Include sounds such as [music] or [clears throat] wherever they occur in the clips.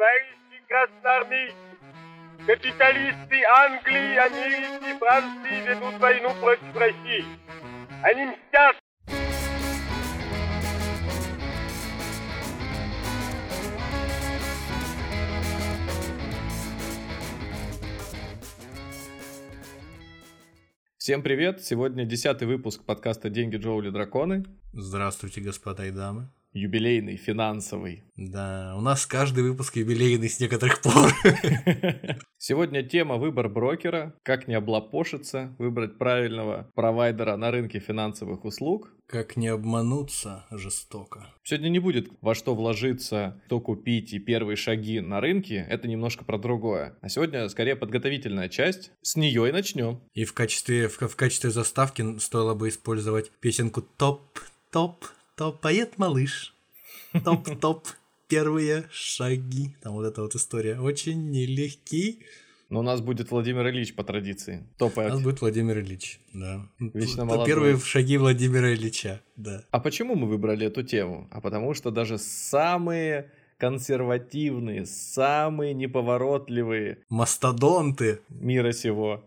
Товарищи красноармейцы, капиталисты Англии, Америки, Франции ведут войну против России. Они мстят Всем привет! Сегодня десятый выпуск подкаста «Деньги, Джоули, драконы». Здравствуйте, господа и дамы. Юбилейный, финансовый. Да, у нас каждый выпуск юбилейный с некоторых пор. [laughs] Сегодня тема выбор брокера, как не облапошиться, выбрать правильного провайдера на рынке финансовых услуг. Как не обмануться жестоко. Сегодня не будет во что вложиться, что купить и первые шаги на рынке, это немножко про другое. А сегодня скорее подготовительная часть, с нее и начнем. И в качестве, в, в качестве заставки стоило бы использовать песенку «Топ, топ, топает малыш, топ-топ, первые шаги. Там вот эта вот история. Очень нелегкий. Но у нас будет Владимир Ильич по традиции. Топает. У нас будет Владимир Ильич, да. Вечно молодой. Первые шаги Владимира Ильича, да. А почему мы выбрали эту тему? А потому что даже самые консервативные, самые неповоротливые мастодонты мира сего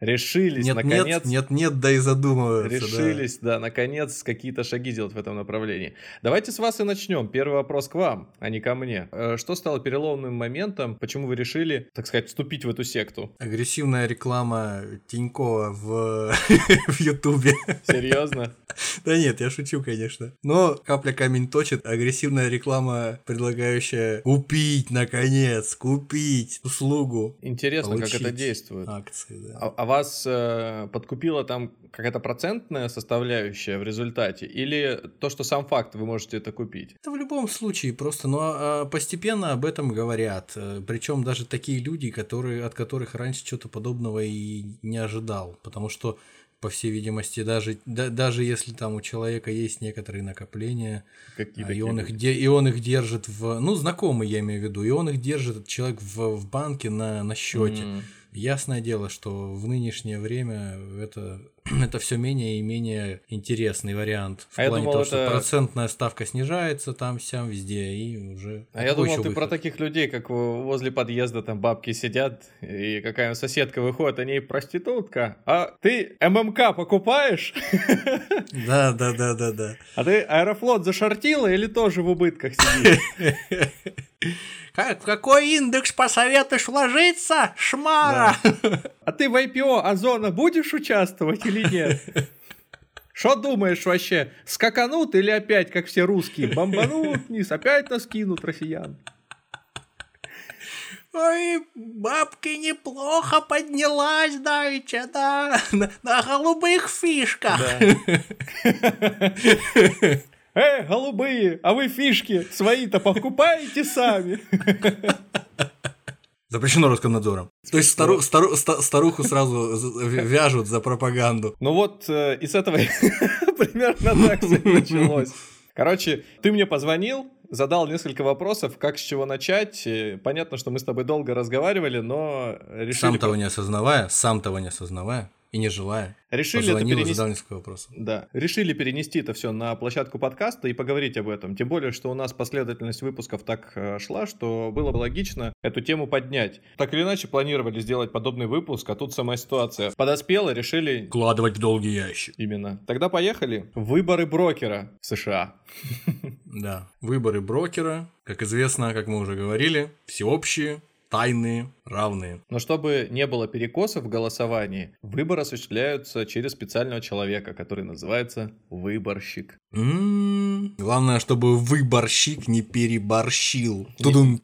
решились нет, наконец. Нет, нет, нет, да и задумываются. Решились, да. да, наконец какие-то шаги делать в этом направлении. Давайте с вас и начнем. Первый вопрос к вам, а не ко мне. Э, что стало переломным моментом? Почему вы решили, так сказать, вступить в эту секту? Агрессивная реклама Тинькова в [laughs] в Ютубе. Серьезно? [laughs] Да нет, я шучу, конечно. Но капля камень точит. Агрессивная агрессивная реклама, предлагающая купить, наконец, купить услугу. Интересно, как это действует. Акции, да. А, а вас э, подкупила там какая-то процентная составляющая в результате? Или то, что сам факт вы можете это купить? Это в любом случае просто, но а, постепенно об этом говорят. Э, Причем даже такие люди, которые, от которых раньше что-то подобного и не ожидал. Потому что по всей видимости, даже, да, даже если там у человека есть некоторые накопления, Какие и, он их и он их держит в... Ну, знакомый я имею в виду, и он их держит, человек в, в банке на, на счете. Mm. Ясное дело, что в нынешнее время это [clears throat] это все менее и менее интересный вариант. В а плане думал, того, это... что процентная ставка снижается там, сям, везде, и уже... А я думал, ты выход? про таких людей, как возле подъезда там бабки сидят, и какая соседка выходит, они проститутка, а ты ММК покупаешь? [laughs] Да, да, да, да, да. А ты Аэрофлот зашортила или тоже в убытках сидишь? [laughs] Как, в какой индекс посоветуешь вложиться, шмара? Да. А ты в IPO Озона будешь участвовать или [laughs] нет? Что думаешь вообще? Скаканут или опять, как все русские, бомбанут вниз, опять нас кинут россиян? Ой, бабки неплохо поднялась давеча, да, на, на голубых фишках. Да. Эй, голубые, а вы фишки свои-то покупаете сами? Запрещено Роскомнадзором. То есть стару, стару, старуху сразу вяжут за пропаганду. Ну вот э, и с этого [laughs] примерно так все началось. Короче, ты мне позвонил, задал несколько вопросов, как с чего начать. Понятно, что мы с тобой долго разговаривали, но решили... Сам того не осознавая, сам того не осознавая и не желая. Решили это перенести... вопросов. Да. Решили перенести это все на площадку подкаста и поговорить об этом. Тем более, что у нас последовательность выпусков так э, шла, что было бы логично эту тему поднять. Так или иначе, планировали сделать подобный выпуск, а тут сама ситуация подоспела, решили... Вкладывать в долгий ящик. Именно. Тогда поехали. Выборы брокера в США. [laughs] Да. Выборы брокера, как известно, как мы уже говорили, всеобщие, тайные, равные. Но чтобы не было перекосов в голосовании, выборы осуществляются через специального человека, который называется выборщик. М-м-м. Главное, чтобы выборщик не переборщил. Тудум.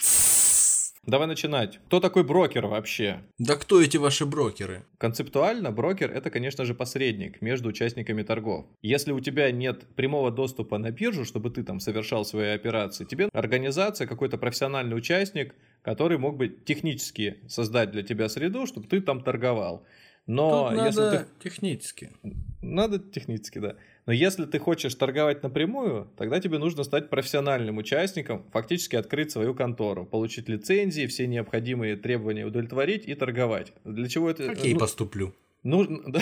Давай начинать. Кто такой брокер вообще? Да кто эти ваши брокеры? Концептуально брокер это, конечно же, посредник между участниками торгов. Если у тебя нет прямого доступа на биржу, чтобы ты там совершал свои операции, тебе организация, какой-то профессиональный участник, который мог бы технически создать для тебя среду, чтобы ты там торговал. Но Тут если надо ты... технически. Надо технически, да. Но если ты хочешь торговать напрямую, тогда тебе нужно стать профессиональным участником, фактически открыть свою контору, получить лицензии, все необходимые требования удовлетворить и торговать. Для чего это? Как я и поступлю. Нужно... [laughs]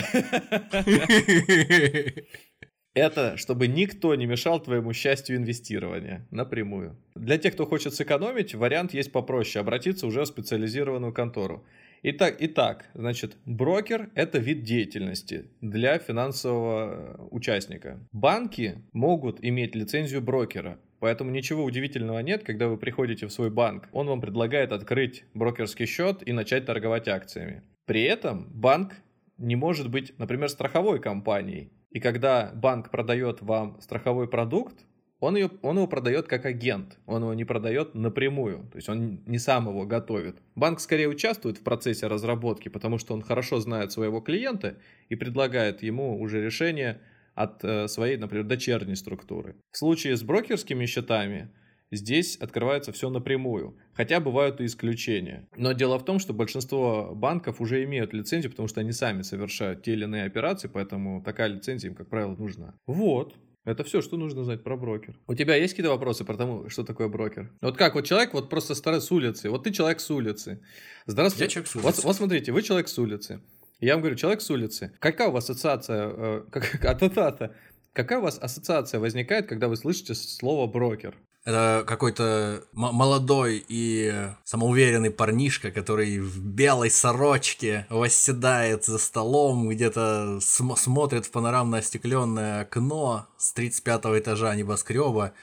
Это чтобы никто не мешал твоему счастью инвестирования напрямую. Для тех, кто хочет сэкономить, вариант есть попроще. Обратиться уже в специализированную контору. Итак, итак, значит, брокер – это вид деятельности для финансового участника. Банки могут иметь лицензию брокера, Поэтому ничего удивительного нет, когда вы приходите в свой банк. Он вам предлагает открыть брокерский счет и начать торговать акциями. При этом банк не может быть, например, страховой компанией. И когда банк продает вам страховой продукт, он, ее, он его продает как агент, он его не продает напрямую, то есть он не сам его готовит. Банк скорее участвует в процессе разработки, потому что он хорошо знает своего клиента и предлагает ему уже решение от э, своей, например, дочерней структуры. В случае с брокерскими счетами здесь открывается все напрямую. Хотя бывают и исключения. Но дело в том, что большинство банков уже имеют лицензию, потому что они сами совершают те или иные операции, поэтому такая лицензия им, как правило, нужна. Вот. Это все, что нужно знать про брокер. У тебя есть какие-то вопросы про тому, что такое брокер? Вот как, вот человек вот просто старый с улицы, вот ты человек с улицы. Здравствуйте. Я человек с улицы. Вот, вот смотрите, вы человек с улицы. Я вам говорю, человек с улицы. Какая у вас ассоциация, э, [laughs] как, а -та -та -та. какая у вас ассоциация возникает, когда вы слышите слово брокер? Это какой-то молодой и самоуверенный парнишка, который в белой сорочке восседает за столом, где-то см смотрит в панорамное остекленное окно с 35 этажа небоскреба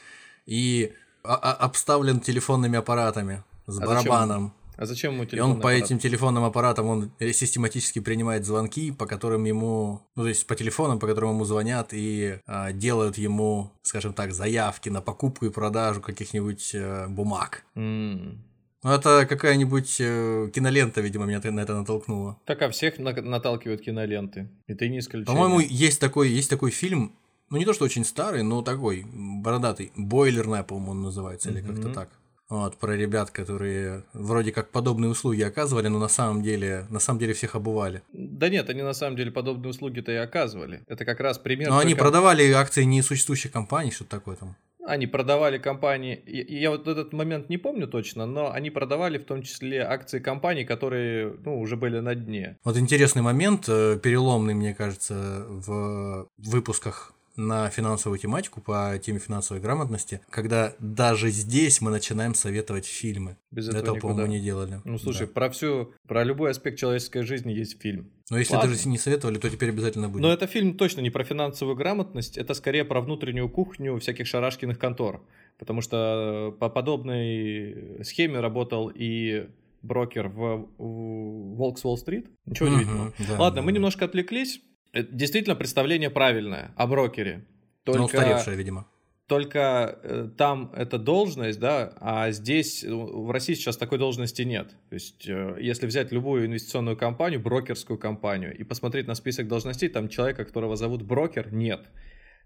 и обставлен телефонными аппаратами с а барабаном. А зачем ему телефон? И он по этим телефонным аппаратам он систематически принимает звонки, по которым ему, ну то есть по телефонам, по которым ему звонят и а, делают ему, скажем так, заявки на покупку и продажу каких-нибудь э, бумаг. Mm. Ну, это какая-нибудь э, кинолента, видимо, меня на это натолкнула. Так, а всех на- наталкивают киноленты. Это не исключение. По-моему, есть такой, есть такой фильм, ну не то, что очень старый, но такой, бородатый. Бойлерная, по-моему, он называется, или mm-hmm. как-то так. Вот, про ребят, которые вроде как подобные услуги оказывали, но на самом деле, на самом деле всех обували. Да нет, они на самом деле подобные услуги-то и оказывали. Это как раз пример. Но только... они продавали акции несуществующих компаний, что-то такое там. Они продавали компании, я вот этот момент не помню точно, но они продавали в том числе акции компаний, которые ну, уже были на дне. Вот интересный момент, э, переломный, мне кажется, в выпусках на финансовую тематику по теме финансовой грамотности, когда даже здесь мы начинаем советовать фильмы. Без этого, этого по-моему, не делали. Ну, слушай, да. про всю, про любой аспект человеческой жизни есть фильм. Но если Ладно. даже не советовали, то теперь обязательно будет. Но это фильм точно не про финансовую грамотность, это скорее про внутреннюю кухню всяких шарашкиных контор. Потому что по подобной схеме работал и брокер в, в Волкс Уолл-стрит. Ничего удивительного. Да, Ладно, да, мы да. немножко отвлеклись. Э, действительно представление правильное о брокере. Только... Но устаревшее, видимо. Только э, там это должность, да, а здесь э, в России сейчас такой должности нет. То есть, э, если взять любую инвестиционную компанию, брокерскую компанию, и посмотреть на список должностей, там человека, которого зовут брокер, нет.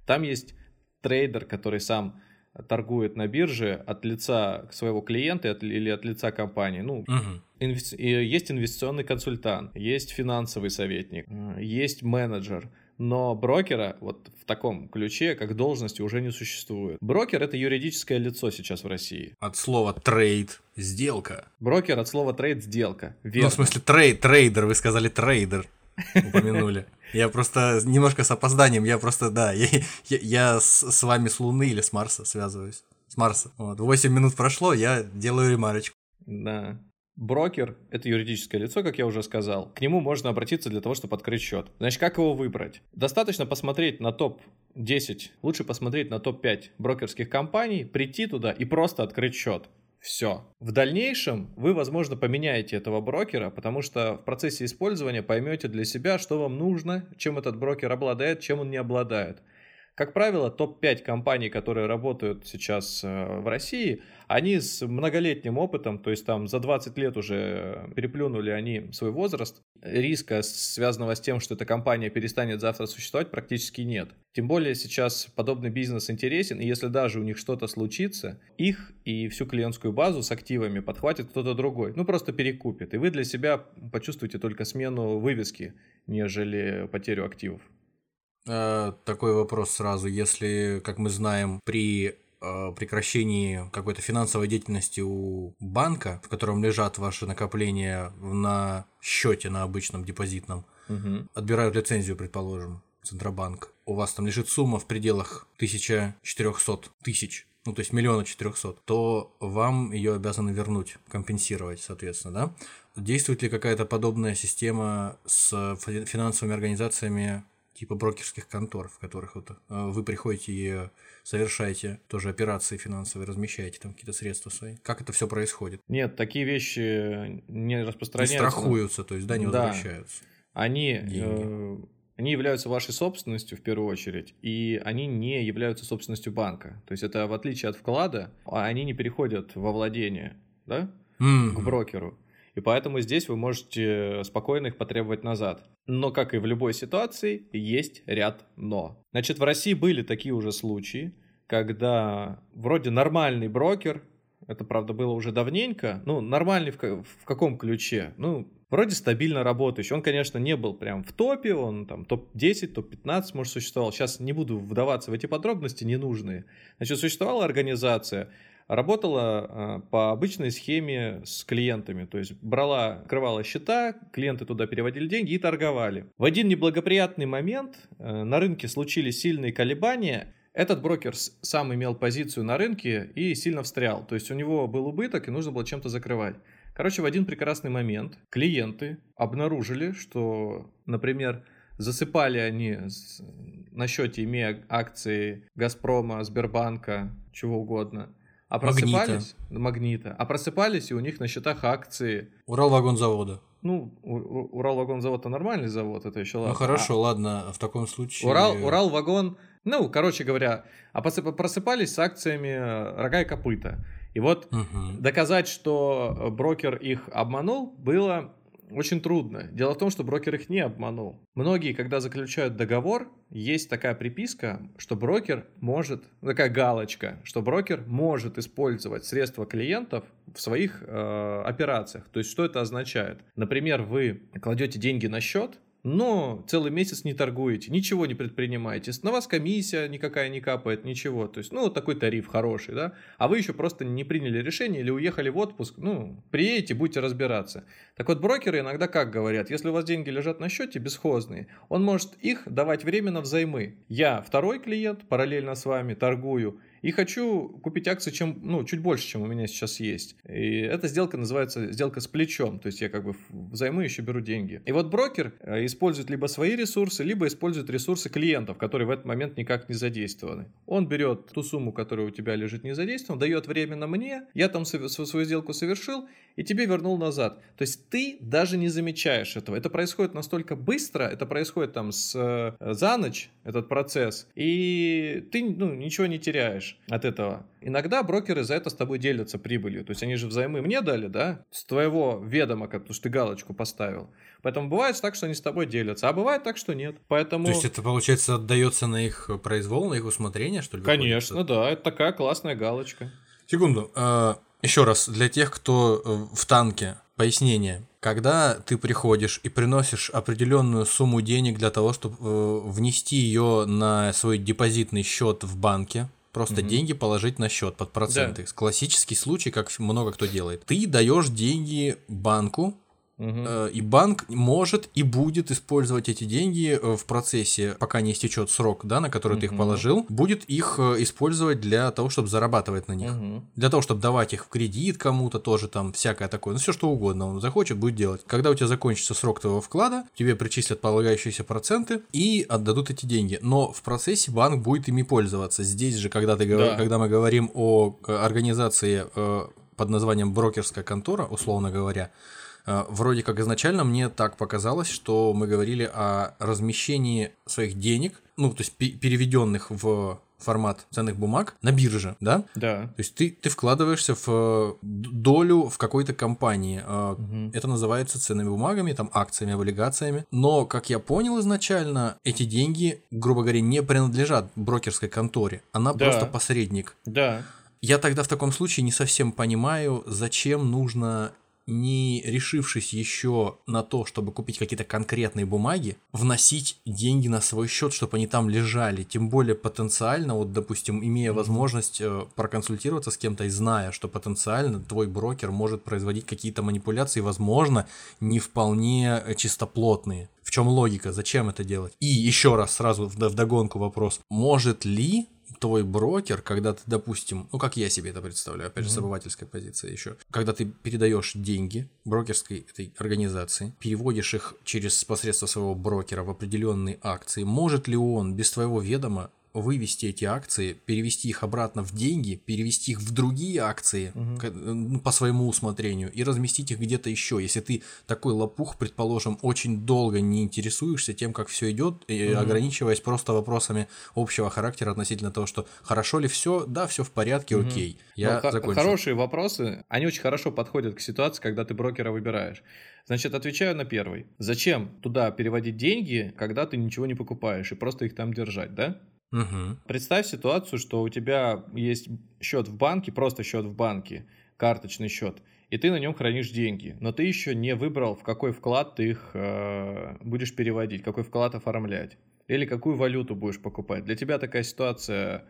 Там есть трейдер, который сам торгует на бирже от лица своего клиента или от лица компании. Ну, угу. инвести... есть инвестиционный консультант, есть финансовый советник, есть менеджер. Но брокера вот в таком ключе, как должности, уже не существует. Брокер – это юридическое лицо сейчас в России. От слова trade – сделка. Брокер от слова trade – сделка. Верно. Ну, в смысле trade, трейдер, вы сказали трейдер упомянули. Я просто немножко с опозданием, я просто, да, я, я, я с, с вами с Луны или с Марса связываюсь. С Марса. Вот, 8 минут прошло, я делаю ремарочку. Да. Брокер – это юридическое лицо, как я уже сказал. К нему можно обратиться для того, чтобы открыть счет. Значит, как его выбрать? Достаточно посмотреть на топ-10, лучше посмотреть на топ-5 брокерских компаний, прийти туда и просто открыть счет. Все. В дальнейшем вы, возможно, поменяете этого брокера, потому что в процессе использования поймете для себя, что вам нужно, чем этот брокер обладает, чем он не обладает. Как правило, топ-5 компаний, которые работают сейчас э, в России, они с многолетним опытом, то есть там за 20 лет уже переплюнули они свой возраст. Риска, связанного с тем, что эта компания перестанет завтра существовать, практически нет. Тем более сейчас подобный бизнес интересен, и если даже у них что-то случится, их и всю клиентскую базу с активами подхватит кто-то другой. Ну, просто перекупит. И вы для себя почувствуете только смену вывески, нежели потерю активов. Э, такой вопрос сразу. Если, как мы знаем, при э, прекращении какой-то финансовой деятельности у банка, в котором лежат ваши накопления на счете на обычном депозитном, угу. отбирают лицензию, предположим. Центробанк, у вас там лежит сумма в пределах 1400 тысяч, ну то есть миллиона четырехсот, то вам ее обязаны вернуть, компенсировать, соответственно, да? Действует ли какая-то подобная система с финансовыми организациями типа брокерских контор, в которых вот, э, вы приходите и совершаете тоже операции финансовые, размещаете там какие-то средства свои. Как это все происходит? Нет, такие вещи не распространяются. Не страхуются, то есть, да, не да. возвращаются. Они, э, они являются вашей собственностью в первую очередь, и они не являются собственностью банка. То есть это в отличие от вклада, а они не переходят во владение, да, mm-hmm. к брокеру. И поэтому здесь вы можете спокойно их потребовать назад. Но, как и в любой ситуации, есть ряд «но». Значит, в России были такие уже случаи, когда вроде нормальный брокер, это, правда, было уже давненько, ну, нормальный в, в каком ключе? Ну, вроде стабильно работающий. Он, конечно, не был прям в топе, он там топ-10, топ-15, может, существовал. Сейчас не буду вдаваться в эти подробности ненужные. Значит, существовала организация, работала а, по обычной схеме с клиентами. То есть брала, открывала счета, клиенты туда переводили деньги и торговали. В один неблагоприятный момент э, на рынке случились сильные колебания, этот брокер сам имел позицию на рынке и сильно встрял. То есть у него был убыток и нужно было чем-то закрывать. Короче, в один прекрасный момент клиенты обнаружили, что, например, засыпали они на счете, имея акции Газпрома, Сбербанка, чего угодно, а просыпались... Магнита. Магнита. А просыпались, и у них на счетах акции... Уралвагонзавода. Ну, Уралвагонзавод это нормальный завод, это еще ладно. Ну хорошо, а... ладно, в таком случае... Урал, Уралвагон, ну, короче говоря, а просыпались с акциями рога и копыта. И вот угу. доказать, что брокер их обманул, было очень трудно. Дело в том, что брокер их не обманул. Многие, когда заключают договор, есть такая приписка, что брокер может, такая галочка, что брокер может использовать средства клиентов в своих э, операциях. То есть, что это означает? Например, вы кладете деньги на счет, но целый месяц не торгуете, ничего не предпринимаете, на вас комиссия никакая не капает, ничего, то есть, ну, вот такой тариф хороший, да, а вы еще просто не приняли решение или уехали в отпуск, ну, приедете, будете разбираться. Так вот, брокеры иногда как говорят, если у вас деньги лежат на счете бесхозные, он может их давать временно взаймы. Я второй клиент, параллельно с вами торгую, и хочу купить акции чем, ну, чуть больше, чем у меня сейчас есть. И эта сделка называется сделка с плечом, то есть я как бы взаймы еще беру деньги. И вот брокер э, использует либо свои ресурсы, либо использует ресурсы клиентов, которые в этот момент никак не задействованы. Он берет ту сумму, которая у тебя лежит не задействована, дает временно мне, я там свою сделку совершил, и тебе вернул назад. То есть ты даже не замечаешь этого. Это происходит настолько быстро, это происходит там с, э, за ночь, этот процесс, и ты ну, ничего не теряешь от этого. Иногда брокеры за это с тобой делятся прибылью. То есть они же взаймы мне дали, да, с твоего ведома, как потому что ты галочку поставил. Поэтому бывает так, что они с тобой делятся, а бывает так, что нет. Поэтому... То есть это, получается, отдается на их произвол, на их усмотрение, что ли? Конечно, да, это такая классная галочка. Секунду. А, еще раз, для тех, кто э, в танке, пояснение. Когда ты приходишь и приносишь определенную сумму денег для того, чтобы э, внести ее на свой депозитный счет в банке, Просто угу. деньги положить на счет под проценты. Да. Классический случай, как много кто делает. Ты даешь деньги банку, Угу. И банк может и будет использовать эти деньги э, в процессе, пока не истечет срок, да, на который угу. ты их положил, будет их э, использовать для того, чтобы зарабатывать на них. Угу. Для того, чтобы давать их в кредит кому-то тоже там всякое такое. Ну, все что угодно он захочет, будет делать. Когда у тебя закончится срок твоего вклада, тебе причислят полагающиеся проценты и отдадут эти деньги. Но в процессе банк будет ими пользоваться. Здесь же, когда, ты, да. когда мы говорим о организации под названием брокерская контора, условно говоря, вроде как изначально мне так показалось, что мы говорили о размещении своих денег, ну, то есть переведенных в формат ценных бумаг на бирже, да? Да. То есть ты, ты вкладываешься в э, долю в какой-то компании. Угу. Это называется ценными бумагами, там акциями, облигациями. Но, как я понял изначально, эти деньги, грубо говоря, не принадлежат брокерской конторе. Она да. просто посредник. Да. Я тогда в таком случае не совсем понимаю, зачем нужно не решившись еще на то, чтобы купить какие-то конкретные бумаги, вносить деньги на свой счет, чтобы они там лежали. Тем более потенциально, вот, допустим, имея возможность э, проконсультироваться с кем-то и зная, что потенциально твой брокер может производить какие-то манипуляции, возможно, не вполне чистоплотные. В чем логика? Зачем это делать? И еще раз сразу в вдогонку вопрос. Может ли твой брокер, когда ты, допустим, ну как я себе это представляю, опять же, с обывательской позиции еще, когда ты передаешь деньги брокерской этой организации, переводишь их через посредство своего брокера в определенные акции, может ли он без твоего ведома вывести эти акции, перевести их обратно в деньги, перевести их в другие акции угу. по своему усмотрению и разместить их где-то еще. Если ты такой лопух, предположим, очень долго не интересуешься тем, как все идет, угу. ограничиваясь просто вопросами общего характера относительно того, что хорошо ли все, да, все в порядке, угу. окей. Я Но закончил. Хорошие вопросы, они очень хорошо подходят к ситуации, когда ты брокера выбираешь. Значит, отвечаю на первый. Зачем туда переводить деньги, когда ты ничего не покупаешь и просто их там держать, да? Угу. Представь ситуацию, что у тебя есть счет в банке, просто счет в банке, карточный счет, и ты на нем хранишь деньги, но ты еще не выбрал, в какой вклад ты их э, будешь переводить, какой вклад оформлять, или какую валюту будешь покупать. Для тебя такая ситуация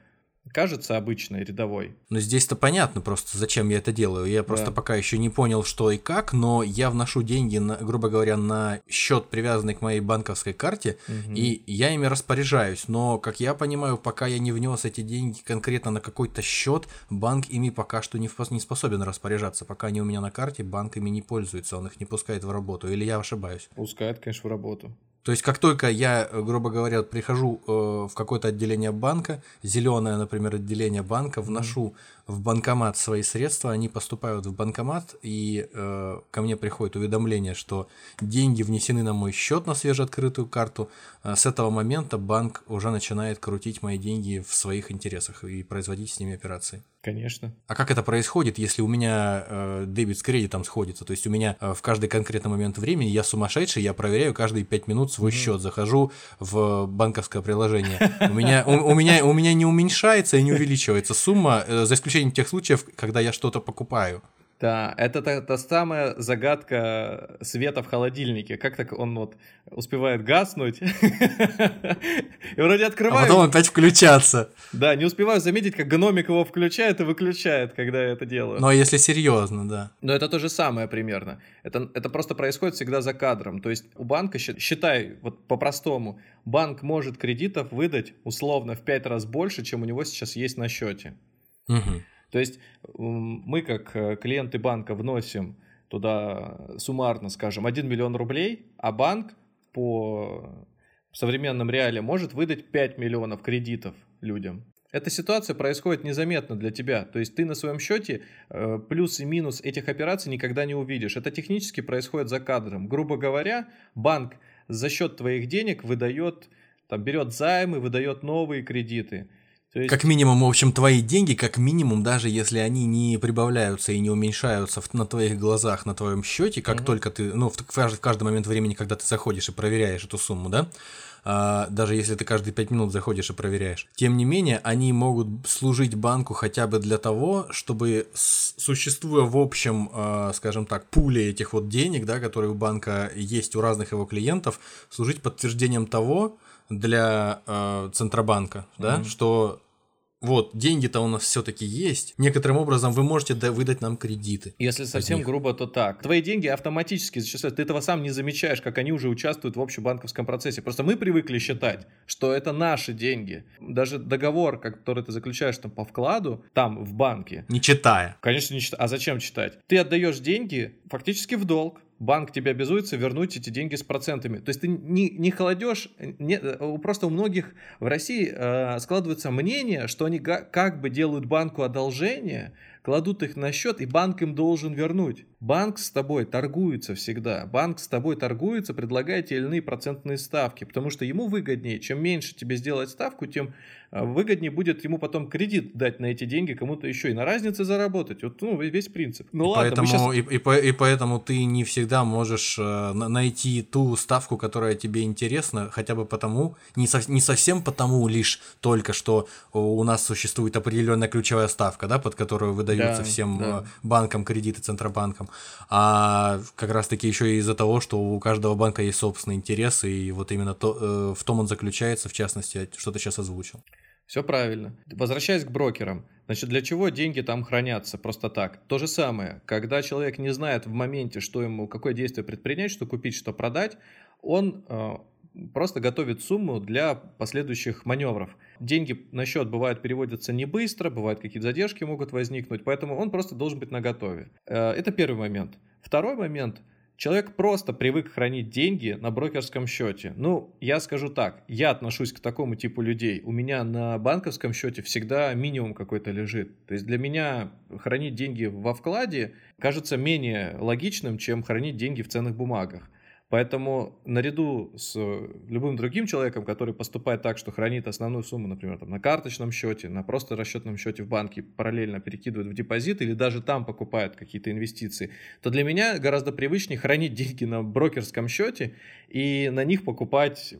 кажется обычной, рядовой. Но здесь-то понятно просто, зачем я это делаю. Я просто да. пока еще не понял, что и как, но я вношу деньги, на, грубо говоря, на счет, привязанный к моей банковской карте, угу. и я ими распоряжаюсь. Но, как я понимаю, пока я не внес эти деньги конкретно на какой-то счет, банк ими пока что не, не способен распоряжаться. Пока они у меня на карте, банк ими не пользуется, он их не пускает в работу. Или я ошибаюсь? Пускает, конечно, в работу. То есть, как только я, грубо говоря, прихожу э, в какое-то отделение банка, зеленое, например, отделение банка, вношу в банкомат свои средства, они поступают в банкомат, и э, ко мне приходит уведомление, что деньги внесены на мой счет на свежеоткрытую карту. Э, с этого момента банк уже начинает крутить мои деньги в своих интересах и производить с ними операции. Конечно. А как это происходит, если у меня э, дебет с кредитом сходится? То есть у меня э, в каждый конкретный момент времени я сумасшедший, я проверяю каждые 5 минут свой mm-hmm. счет, захожу в банковское приложение. У меня, у, у, меня, у меня не уменьшается и не увеличивается сумма, э, за исключением исключением тех случаев, когда я что-то покупаю. Да, это та, та самая загадка света в холодильнике. Как так он вот успевает гаснуть [laughs] и вроде открывает. А потом опять включаться. Да, не успеваю заметить, как гномик его включает и выключает, когда я это делаю. Но если серьезно, да. Но это то же самое примерно. Это, это просто происходит всегда за кадром. То есть у банка, считай, вот по-простому, банк может кредитов выдать условно в 5 раз больше, чем у него сейчас есть на счете. Угу. То есть мы как э, клиенты банка вносим туда суммарно, скажем, 1 миллион рублей, а банк по современным реалиям может выдать 5 миллионов кредитов людям. Эта ситуация происходит незаметно для тебя. То есть ты на своем счете э, плюс и минус этих операций никогда не увидишь. Это технически происходит за кадром. Грубо говоря, банк за счет твоих денег выдает, там, берет займы, выдает новые кредиты. Есть... Как минимум, в общем, твои деньги, как минимум, даже если они не прибавляются и не уменьшаются на твоих глазах, на твоем счете, как угу. только ты, ну, в, в каждый момент времени, когда ты заходишь и проверяешь эту сумму, да, а, даже если ты каждые 5 минут заходишь и проверяешь. Тем не менее, они могут служить банку хотя бы для того, чтобы, существуя в общем, а, скажем так, пуле этих вот денег, да, которые у банка есть у разных его клиентов, служить подтверждением того, для э, Центробанка, mm-hmm. да, что вот, деньги-то у нас все-таки есть. Некоторым образом вы можете выдать нам кредиты. Если совсем грубо, то так. Твои деньги автоматически зачисляют. Ты этого сам не замечаешь, как они уже участвуют в общебанковском процессе. Просто мы привыкли считать, что это наши деньги. Даже договор, который ты заключаешь там по вкладу, там в банке. Не читая. Конечно, не читая. А зачем читать? Ты отдаешь деньги фактически в долг банк тебе обязуется вернуть эти деньги с процентами. То есть ты не, не холодешь, не, просто у многих в России э, складывается мнение, что они как бы делают банку одолжение, кладут их на счет, и банк им должен вернуть. Банк с тобой торгуется всегда. Банк с тобой торгуется, предлагая те или иные процентные ставки, потому что ему выгоднее. Чем меньше тебе сделать ставку, тем а, выгоднее будет ему потом кредит дать на эти деньги кому-то еще и на разнице заработать. Вот ну, весь принцип. Ну и ладно, поэтому, сейчас... и, и, и поэтому ты не всегда можешь э, найти ту ставку, которая тебе интересна, хотя бы потому, не, со, не совсем потому лишь только, что у нас существует определенная ключевая ставка, да, под которую выдаются да, всем да. Э, банкам кредиты, центробанкам, а как раз-таки еще и из-за того, что у каждого банка есть собственные интересы, и вот именно то, э, в том он заключается, в частности, что ты сейчас озвучил. Все правильно. Возвращаясь к брокерам, значит, для чего деньги там хранятся просто так? То же самое, когда человек не знает в моменте, что ему, какое действие предпринять, что купить, что продать, он э, просто готовит сумму для последующих маневров. Деньги на счет бывают переводятся не быстро, бывают какие-то задержки могут возникнуть, поэтому он просто должен быть наготове. Э, это первый момент. Второй момент – Человек просто привык хранить деньги на брокерском счете. Ну, я скажу так, я отношусь к такому типу людей. У меня на банковском счете всегда минимум какой-то лежит. То есть для меня хранить деньги во вкладе кажется менее логичным, чем хранить деньги в ценных бумагах. Поэтому наряду с любым другим человеком, который поступает так, что хранит основную сумму, например, там, на карточном счете, на просто расчетном счете в банке, параллельно перекидывает в депозит или даже там покупает какие-то инвестиции, то для меня гораздо привычнее хранить деньги на брокерском счете и на них покупать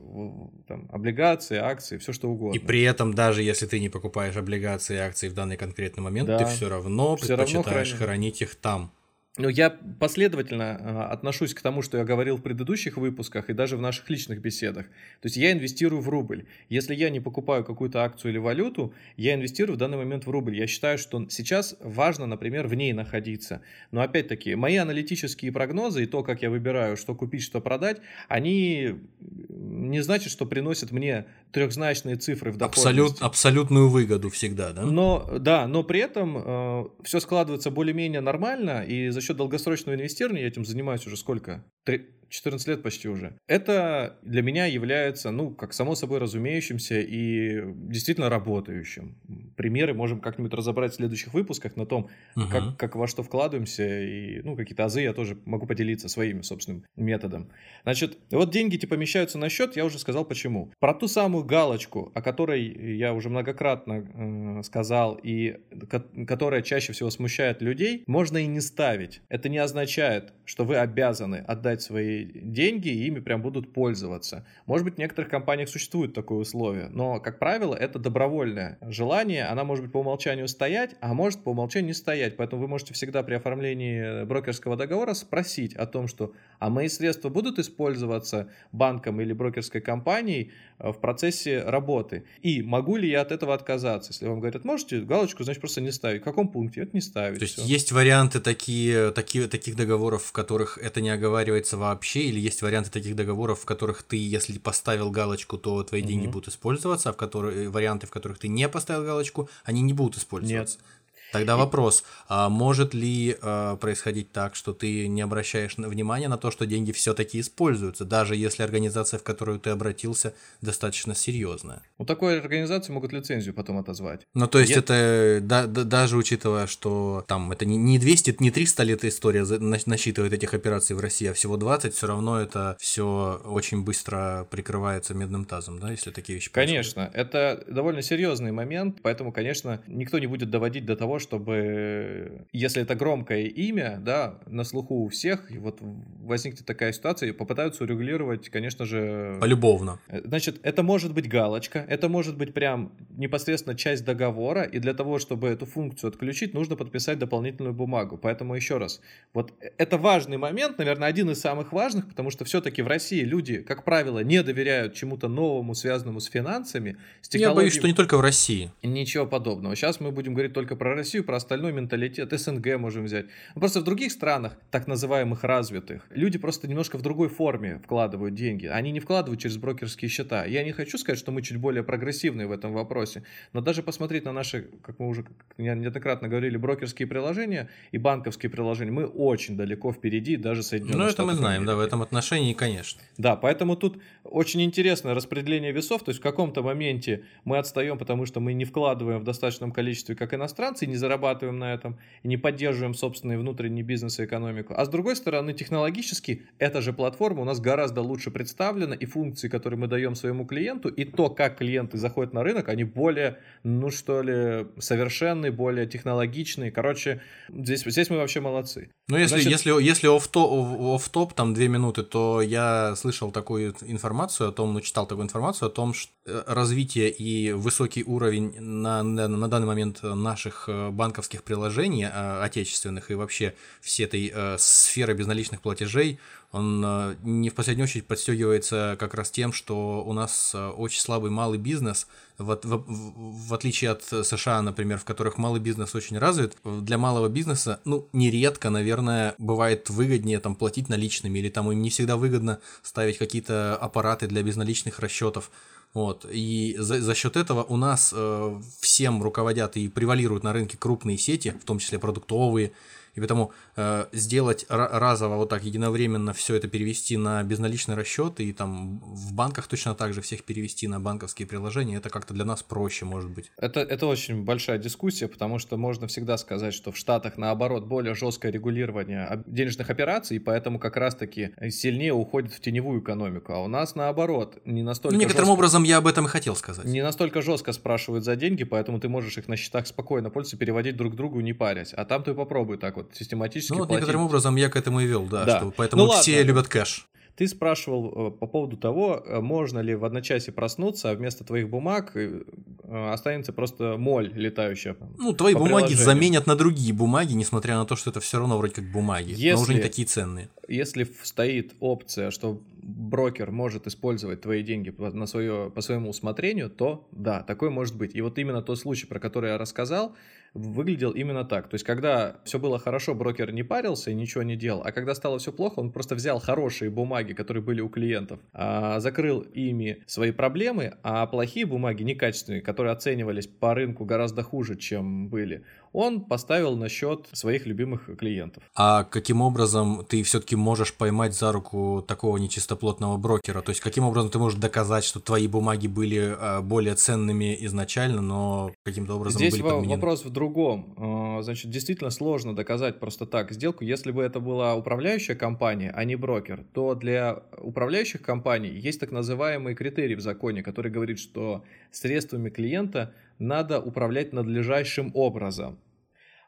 там, облигации, акции, все что угодно. И при этом, даже если ты не покупаешь облигации и акции в данный конкретный момент, да, ты все равно все предпочитаешь равно хранить их там. Ну, я последовательно э, отношусь к тому, что я говорил в предыдущих выпусках и даже в наших личных беседах. То есть я инвестирую в рубль. Если я не покупаю какую-то акцию или валюту, я инвестирую в данный момент в рубль. Я считаю, что сейчас важно, например, в ней находиться. Но опять-таки, мои аналитические прогнозы и то, как я выбираю, что купить, что продать, они не значит, что приносят мне трехзначные цифры в доходности. Абсолют, абсолютную выгоду всегда, да? Но, да, но при этом э, все складывается более-менее нормально, и за счет долгосрочного инвестирования, я этим занимаюсь уже сколько? Три, 14 лет почти уже. Это для меня является, ну, как само собой разумеющимся и действительно работающим. Примеры можем как-нибудь разобрать в следующих выпусках на том, угу. как, как во что вкладываемся, и, ну, какие-то азы я тоже могу поделиться своим собственным методом. Значит, вот деньги типа помещаются на счет, я уже сказал почему. Про ту самую галочку, о которой я уже многократно э, сказал, и ко- которая чаще всего смущает людей, можно и не ставить. Это не означает, что вы обязаны отдать свои деньги и ими прям будут пользоваться. Может быть, в некоторых компаниях существует такое условие, но, как правило, это добровольное желание. Она может быть по умолчанию стоять, а может по умолчанию не стоять. Поэтому вы можете всегда при оформлении брокерского договора спросить о том, что а мои средства будут использоваться банком или брокерской компанией Э, в процессе работы. И могу ли я от этого отказаться? Если вам говорят, можете галочку, значит, просто не ставить. В каком пункте? Это не ставить. То есть все. есть варианты такие, такие, таких договоров, в которых это не оговаривается вообще, или есть варианты таких договоров, в которых ты, если поставил галочку, то твои деньги будут использоваться, а в которые, варианты, в которых ты не поставил галочку, они не будут использоваться. Нет. Тогда вопрос, а может ли а, происходить так, что ты не обращаешь внимания на то, что деньги все-таки используются, даже если организация, в которую ты обратился, достаточно серьезная? У такой организации могут лицензию потом отозвать. Ну, то есть, Я... это да, да, даже учитывая, что там это не, не 200, не 300 лет история насчитывает этих операций в России, а всего 20, все равно это все очень быстро прикрывается медным тазом, да, если такие вещи Конечно, происходят. это довольно серьезный момент, поэтому, конечно, никто не будет доводить до того, чтобы, если это громкое имя, да, на слуху у всех, и вот возникнет такая ситуация, и попытаются урегулировать, конечно же... Полюбовно. Э, значит, это может быть галочка, это может быть прям непосредственно часть договора, и для того, чтобы эту функцию отключить, нужно подписать дополнительную бумагу. Поэтому еще раз, вот это важный момент, наверное, один из самых важных, потому что все-таки в России люди, как правило, не доверяют чему-то новому, связанному с финансами. С технологией... Я боюсь, что не только в России. Ничего подобного. Сейчас мы будем говорить только про Россию, про остальной менталитет, СНГ можем взять. Но просто в других странах, так называемых развитых, люди просто немножко в другой форме вкладывают деньги. Они не вкладывают через брокерские счета. Я не хочу сказать, что мы чуть более прогрессивные в этом вопросе, но даже посмотреть на наши, как мы уже неоднократно говорили, брокерские приложения и банковские приложения, мы очень далеко впереди даже Соединенных Ну, это мы знаем, да, в этом отношении, конечно. Да, поэтому тут очень интересное распределение весов, то есть в каком-то моменте мы отстаем, потому что мы не вкладываем в достаточном количестве, как иностранцы, не зарабатываем на этом, и не поддерживаем собственный внутренний бизнес и экономику. А с другой стороны, технологически эта же платформа у нас гораздо лучше представлена, и функции, которые мы даем своему клиенту, и то, как клиенты заходят на рынок, они более, ну что ли, совершенные, более технологичные. Короче, здесь, здесь мы вообще молодцы. Ну, если, Значит... если, если оф-топ, там две минуты, то я слышал такую информацию о том, ну, читал такую информацию о том, что э, развитие и высокий уровень на, на, на данный момент наших э, банковских приложений э, отечественных и вообще всей этой э, сферы безналичных платежей, он э, не в последнюю очередь подстегивается как раз тем, что у нас э, очень слабый малый бизнес, в, в отличие от США, например, в которых малый бизнес очень развит, для малого бизнеса, ну, нередко, наверное, бывает выгоднее там платить наличными, или там им не всегда выгодно ставить какие-то аппараты для безналичных расчетов. Вот. И за, за счет этого у нас э, всем руководят и превалируют на рынке крупные сети, в том числе продуктовые, и поэтому э, сделать разово вот так единовременно все это перевести на безналичный расчет и там в банках точно так же всех перевести на банковские приложения, это как-то для нас проще, может быть. Это, это очень большая дискуссия, потому что можно всегда сказать, что в Штатах, наоборот, более жесткое регулирование денежных операций, и поэтому как раз-таки сильнее уходит в теневую экономику. А у нас, наоборот, не настолько ну, Некоторым жестко, образом я об этом и хотел сказать. Не настолько жестко спрашивают за деньги, поэтому ты можешь их на счетах спокойно пользоваться, переводить друг к другу, не парясь. А там ты попробуй так вот систематически Ну, вот платить. некоторым образом я к этому и вел, да, да. Что, поэтому ну, все ладно. любят кэш. Ты спрашивал э, по поводу того, э, можно ли в одночасье проснуться, а вместо твоих бумаг э, останется просто моль летающая. Ну, твои бумаги заменят на другие бумаги, несмотря на то, что это все равно вроде как бумаги, если, но уже не такие ценные. Если стоит опция, что брокер может использовать твои деньги на свое, по своему усмотрению, то да, такое может быть. И вот именно тот случай, про который я рассказал, выглядел именно так. То есть, когда все было хорошо, брокер не парился и ничего не делал, а когда стало все плохо, он просто взял хорошие бумаги, которые были у клиентов, а, закрыл ими свои проблемы, а плохие бумаги, некачественные, которые оценивались по рынку гораздо хуже, чем были, он поставил на счет своих любимых клиентов. А каким образом ты все-таки можешь поймать за руку такого нечистоплотного брокера? То есть каким образом ты можешь доказать, что твои бумаги были а, более ценными изначально, но каким-то образом Здесь были подменены? вопрос в другом. А, значит, действительно сложно доказать просто так сделку. Если бы это была управляющая компания, а не брокер, то для управляющих компаний есть так называемый критерий в законе, который говорит, что средствами клиента надо управлять надлежащим образом.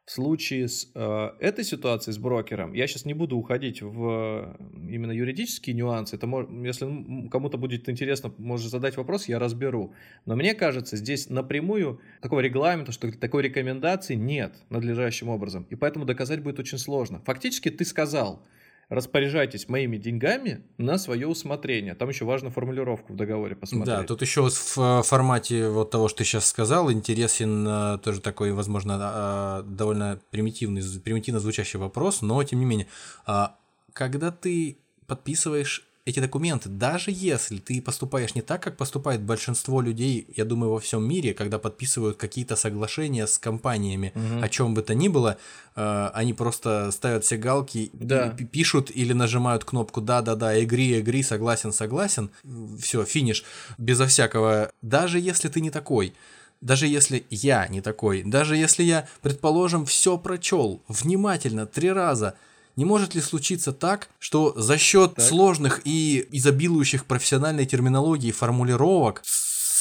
В случае с э, этой ситуацией с брокером, я сейчас не буду уходить в именно юридические нюансы. Это мож, если кому-то будет интересно, может задать вопрос, я разберу. Но мне кажется, здесь напрямую такого регламента, что такой рекомендации нет надлежащим образом. И поэтому доказать будет очень сложно. Фактически ты сказал, распоряжайтесь моими деньгами на свое усмотрение. Там еще важно формулировку в договоре посмотреть. Да, тут еще в формате вот того, что ты сейчас сказал, интересен э, тоже такой, возможно, а, довольно примитивный, примитивно звучащий вопрос, но тем не менее, а, когда ты подписываешь эти документы, даже если ты поступаешь не так, как поступает большинство людей, я думаю, во всем мире, когда подписывают какие-то соглашения с компаниями, угу. о чем бы то ни было, э, они просто ставят все галки, да. пишут или нажимают кнопку да-да-да, agree, agree, согласен, согласен, все, финиш, безо всякого, даже если ты не такой, даже если я не такой, даже если я, предположим, все прочел внимательно три раза – не может ли случиться так, что за счет так. сложных и изобилующих профессиональной терминологии формулировок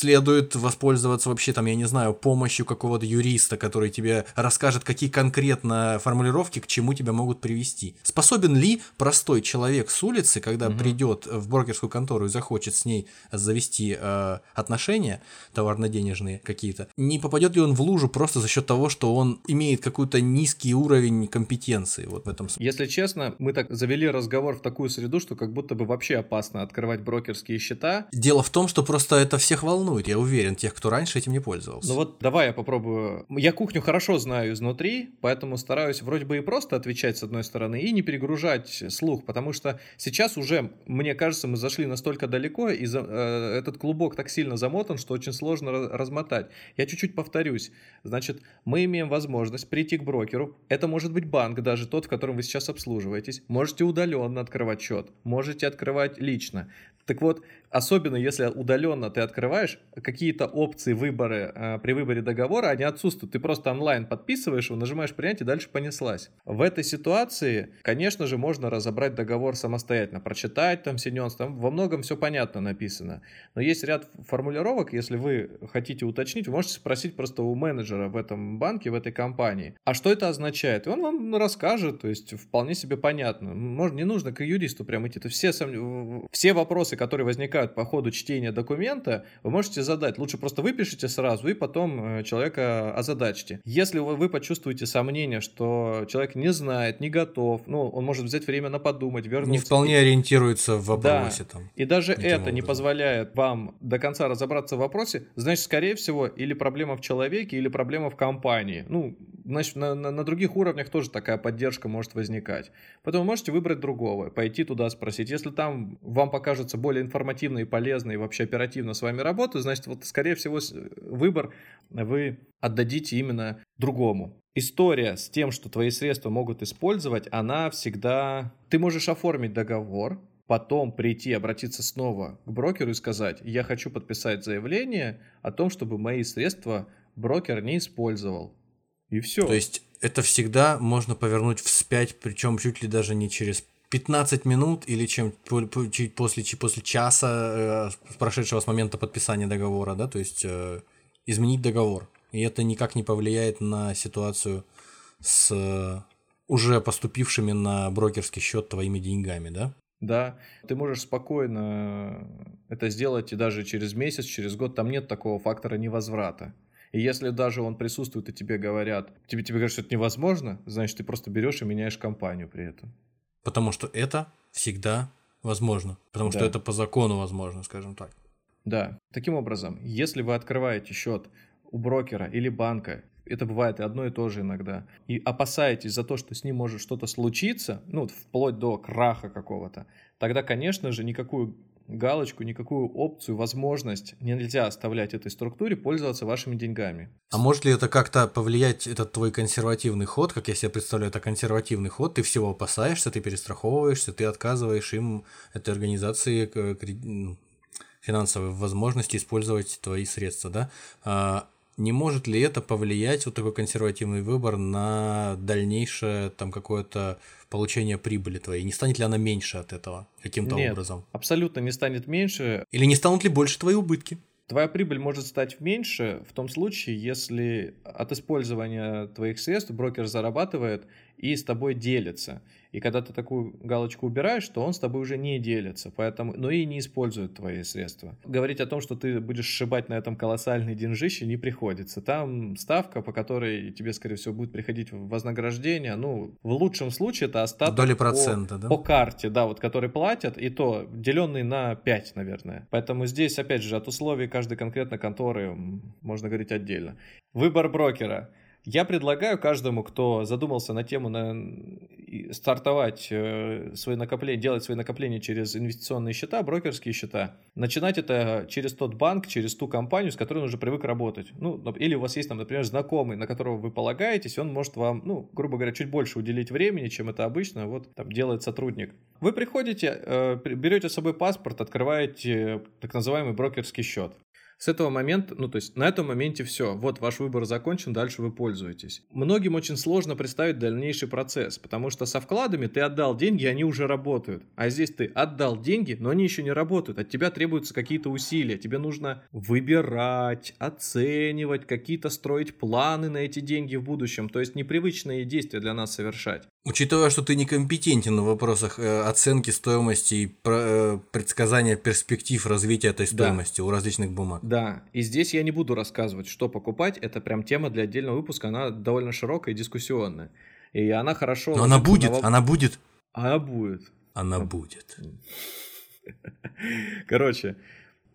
следует воспользоваться вообще там, я не знаю, помощью какого-то юриста, который тебе расскажет, какие конкретно формулировки к чему тебя могут привести. Способен ли простой человек с улицы, когда угу. придет в брокерскую контору и захочет с ней завести э, отношения товарно-денежные какие-то, не попадет ли он в лужу просто за счет того, что он имеет какой-то низкий уровень компетенции вот в этом смысле? Если честно, мы так завели разговор в такую среду, что как будто бы вообще опасно открывать брокерские счета. Дело в том, что просто это всех волнует волнует, я уверен, тех, кто раньше этим не пользовался. Ну вот давай я попробую. Я кухню хорошо знаю изнутри, поэтому стараюсь вроде бы и просто отвечать с одной стороны, и не перегружать слух, потому что сейчас уже, мне кажется, мы зашли настолько далеко, и за, э, этот клубок так сильно замотан, что очень сложно размотать. Я чуть-чуть повторюсь. Значит, мы имеем возможность прийти к брокеру. Это может быть банк, даже тот, в котором вы сейчас обслуживаетесь. Можете удаленно открывать счет, можете открывать лично. Так вот, особенно если удаленно ты открываешь, какие-то опции выборы э, при выборе договора, они отсутствуют. Ты просто онлайн подписываешь его, нажимаешь принять и дальше понеслась. В этой ситуации, конечно же, можно разобрать договор самостоятельно, прочитать там нюансы, там во многом все понятно написано. Но есть ряд формулировок, если вы хотите уточнить, вы можете спросить просто у менеджера в этом банке, в этой компании. А что это означает? И он вам расскажет, то есть вполне себе понятно. Может, не нужно к юристу прям идти. То все, сом... все вопросы, которые возникают возникают по ходу чтения документа, вы можете задать. Лучше просто выпишите сразу и потом э, человека озадачьте. Если вы, вы почувствуете сомнение, что человек не знает, не готов, ну, он может взять время на подумать, вернуться. Не вполне ориентируется в вопросе. Да. Там, и даже это образом. не позволяет вам до конца разобраться в вопросе, значит, скорее всего, или проблема в человеке, или проблема в компании. Ну, значит, на, на, на других уровнях тоже такая поддержка может возникать. Поэтому можете выбрать другого, пойти туда спросить. Если там вам покажется более информативно и полезно и вообще оперативно с вами работать, значит, вот, скорее всего, выбор вы отдадите именно другому. История с тем, что твои средства могут использовать, она всегда... Ты можешь оформить договор, потом прийти, обратиться снова к брокеру и сказать, я хочу подписать заявление о том, чтобы мои средства брокер не использовал. И все. То есть это всегда можно повернуть вспять, причем чуть ли даже не через 15 минут или чем чуть после, после часа э, прошедшего с момента подписания договора, да, то есть э, изменить договор. И это никак не повлияет на ситуацию с э, уже поступившими на брокерский счет твоими деньгами, да? Да, ты можешь спокойно это сделать и даже через месяц, через год, там нет такого фактора невозврата. И если даже он присутствует и тебе говорят, тебе, тебе говорят, что это невозможно, значит, ты просто берешь и меняешь компанию при этом. Потому что это всегда возможно. Потому да. что это по закону возможно, скажем так. Да. Таким образом, если вы открываете счет у брокера или банка, это бывает и одно и то же иногда, и опасаетесь за то, что с ним может что-то случиться, ну, вплоть до краха какого-то, тогда, конечно же, никакую галочку, никакую опцию, возможность нельзя оставлять этой структуре пользоваться вашими деньгами. А может ли это как-то повлиять, этот твой консервативный ход, как я себе представляю, это консервативный ход, ты всего опасаешься, ты перестраховываешься, ты отказываешь им, этой организации, ну, финансовой возможности использовать твои средства, да? Не может ли это повлиять, вот такой консервативный выбор, на дальнейшее там какое-то получение прибыли твоей? Не станет ли она меньше от этого каким-то Нет, образом? абсолютно не станет меньше. Или не станут ли больше твои убытки? Твоя прибыль может стать меньше в том случае, если от использования твоих средств брокер зарабатывает и с тобой делится. И когда ты такую галочку убираешь, то он с тобой уже не делится, поэтому, но и не использует твои средства. Говорить о том, что ты будешь сшибать на этом колоссальный деньжище, не приходится. Там ставка, по которой тебе, скорее всего, будет приходить вознаграждение, ну, в лучшем случае это остаток Доли процента, по, да? по карте, да, вот, который платят, и то деленный на 5, наверное. Поэтому здесь, опять же, от условий каждой конкретной конторы можно говорить отдельно. Выбор брокера – я предлагаю каждому, кто задумался на тему на... стартовать э, свои накопления, делать свои накопления через инвестиционные счета, брокерские счета, начинать это через тот банк, через ту компанию, с которой он уже привык работать. Ну, или у вас есть там, например, знакомый, на которого вы полагаетесь, он может вам, ну, грубо говоря, чуть больше уделить времени, чем это обычно вот там делает сотрудник. Вы приходите, э, берете с собой паспорт, открываете так называемый брокерский счет. С этого момента, ну то есть на этом моменте все. Вот ваш выбор закончен, дальше вы пользуетесь. Многим очень сложно представить дальнейший процесс, потому что со вкладами ты отдал деньги, они уже работают. А здесь ты отдал деньги, но они еще не работают. От тебя требуются какие-то усилия. Тебе нужно выбирать, оценивать, какие-то строить планы на эти деньги в будущем. То есть непривычные действия для нас совершать. Учитывая, что ты некомпетентен в вопросах э, оценки стоимости и э, предсказания перспектив развития этой стоимости да. у различных бумаг. Да, и здесь я не буду рассказывать, что покупать. Это прям тема для отдельного выпуска, она довольно широкая и дискуссионная. И она хорошо... Но она будет, на... она будет. Она будет. Она будет. [laughs] Короче,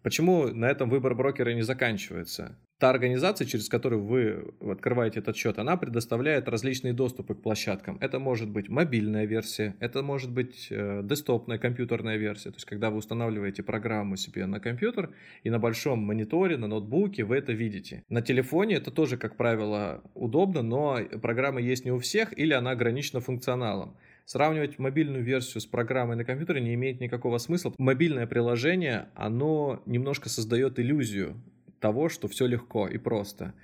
почему на этом выбор брокера не заканчивается? та организация, через которую вы открываете этот счет, она предоставляет различные доступы к площадкам. Это может быть мобильная версия, это может быть э, десктопная компьютерная версия. То есть, когда вы устанавливаете программу себе на компьютер и на большом мониторе, на ноутбуке вы это видите. На телефоне это тоже, как правило, удобно, но программа есть не у всех или она ограничена функционалом. Сравнивать мобильную версию с программой на компьютере не имеет никакого смысла. Мобильное приложение, оно немножко создает иллюзию того, что все легко и просто.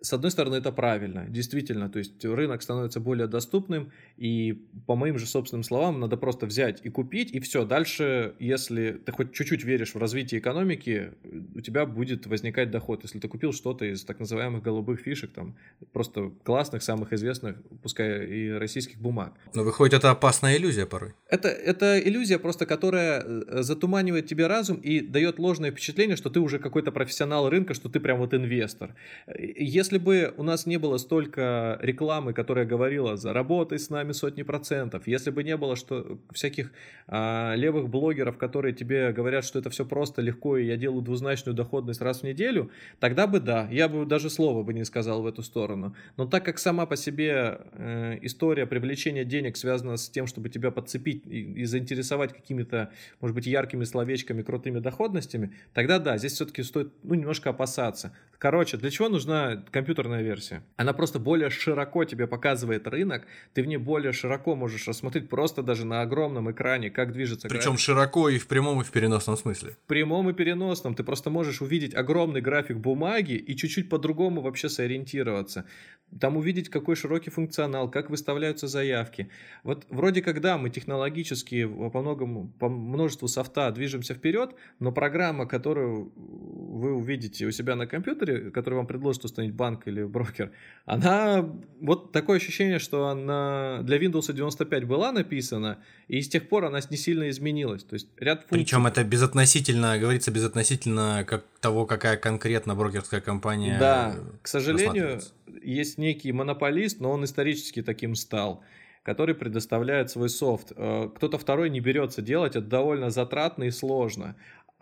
С одной стороны, это правильно, действительно, то есть рынок становится более доступным, и по моим же собственным словам, надо просто взять и купить, и все. Дальше, если ты хоть чуть-чуть веришь в развитие экономики, у тебя будет возникать доход. Если ты купил что-то из так называемых голубых фишек, там, просто классных, самых известных, пускай и российских бумаг. Но выходит, это опасная иллюзия порой. Это, это иллюзия просто, которая э, затуманивает тебе разум и дает ложное впечатление, что ты уже какой-то профессионал рынка, что ты прям вот инвестор. Если если бы у нас не было столько рекламы, которая говорила «заработай с нами сотни процентов», если бы не было что, всяких а, левых блогеров, которые тебе говорят, что это все просто, легко, и я делаю двузначную доходность раз в неделю, тогда бы да, я бы даже слова бы не сказал в эту сторону. Но так как сама по себе э, история привлечения денег связана с тем, чтобы тебя подцепить и, и заинтересовать какими-то, может быть, яркими словечками, крутыми доходностями, тогда да, здесь все-таки стоит ну, немножко опасаться. Короче, для чего нужна компьютерная версия? Она просто более широко тебе показывает рынок, ты в ней более широко можешь рассмотреть просто даже на огромном экране, как движется Причем график. широко и в прямом, и в переносном смысле. В прямом и переносном. Ты просто можешь увидеть огромный график бумаги и чуть-чуть по-другому вообще сориентироваться там увидеть, какой широкий функционал, как выставляются заявки. Вот вроде когда мы технологически по, многому, по множеству софта движемся вперед, но программа, которую вы увидите у себя на компьютере, которую вам предложит установить банк или брокер, она, вот такое ощущение, что она для Windows 95 была написана, и с тех пор она не сильно изменилась. То есть ряд функций... Причем это безотносительно, говорится, безотносительно как того, какая конкретно брокерская компания Да, к сожалению, есть некий монополист, но он исторически таким стал который предоставляет свой софт. Э, кто-то второй не берется делать, это довольно затратно и сложно.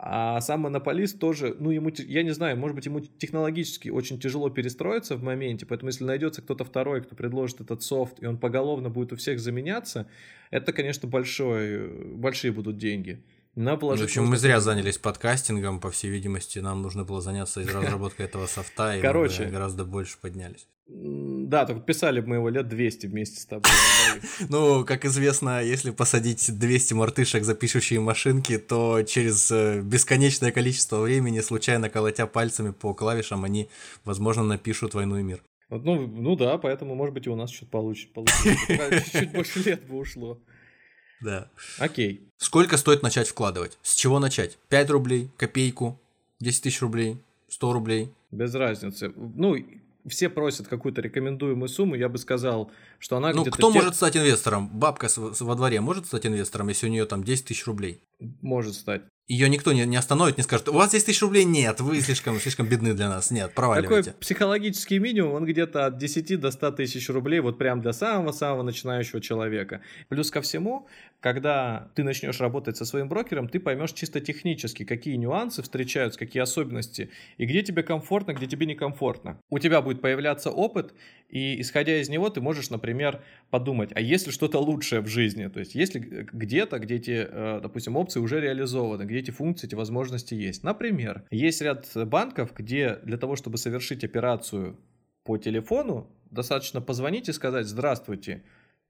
А сам монополист тоже, ну, ему, я не знаю, может быть, ему технологически очень тяжело перестроиться в моменте, поэтому если найдется кто-то второй, кто предложит этот софт, и он поголовно будет у всех заменяться, это, конечно, большой, большие будут деньги. Положить в общем, мы зря занялись подкастингом, по всей видимости, нам нужно было заняться разработкой этого софта, и Короче, мы гораздо больше поднялись. Да, только писали бы мы его лет 200 вместе с тобой. [laughs] Ну, как известно, если посадить 200 мартышек за пишущие машинки, то через э, бесконечное количество времени, случайно колотя пальцами по клавишам, они, возможно, напишут «Войну и мир». Ну, ну да, поэтому, может быть, и у нас что-то получится. Чуть больше лет бы ушло. Да. Окей. Сколько стоит начать вкладывать? С чего начать? 5 рублей, копейку, 10 тысяч рублей, 100 рублей? Без разницы. Ну, все просят какую-то рекомендуемую сумму, я бы сказал, что она ну, где-то... кто те... может стать инвестором? Бабка во дворе может стать инвестором, если у нее там 10 тысяч рублей? Может стать. Ее никто не, не остановит, не скажет, у вас 10 тысяч рублей нет, вы слишком, слишком бедны для нас. Нет, проваливайте. Такой психологический минимум, он где-то от 10 до 100 тысяч рублей, вот прям для самого-самого начинающего человека. Плюс ко всему, когда ты начнешь работать со своим брокером, ты поймешь чисто технически, какие нюансы встречаются, какие особенности, и где тебе комфортно, где тебе некомфортно. У тебя будет появляться опыт, и исходя из него ты можешь, например, подумать, а есть ли что-то лучшее в жизни? То есть есть ли где-то, где эти, э, допустим, опции уже реализованы, где эти функции, эти возможности есть. Например, есть ряд банков, где для того, чтобы совершить операцию по телефону, достаточно позвонить и сказать «Здравствуйте,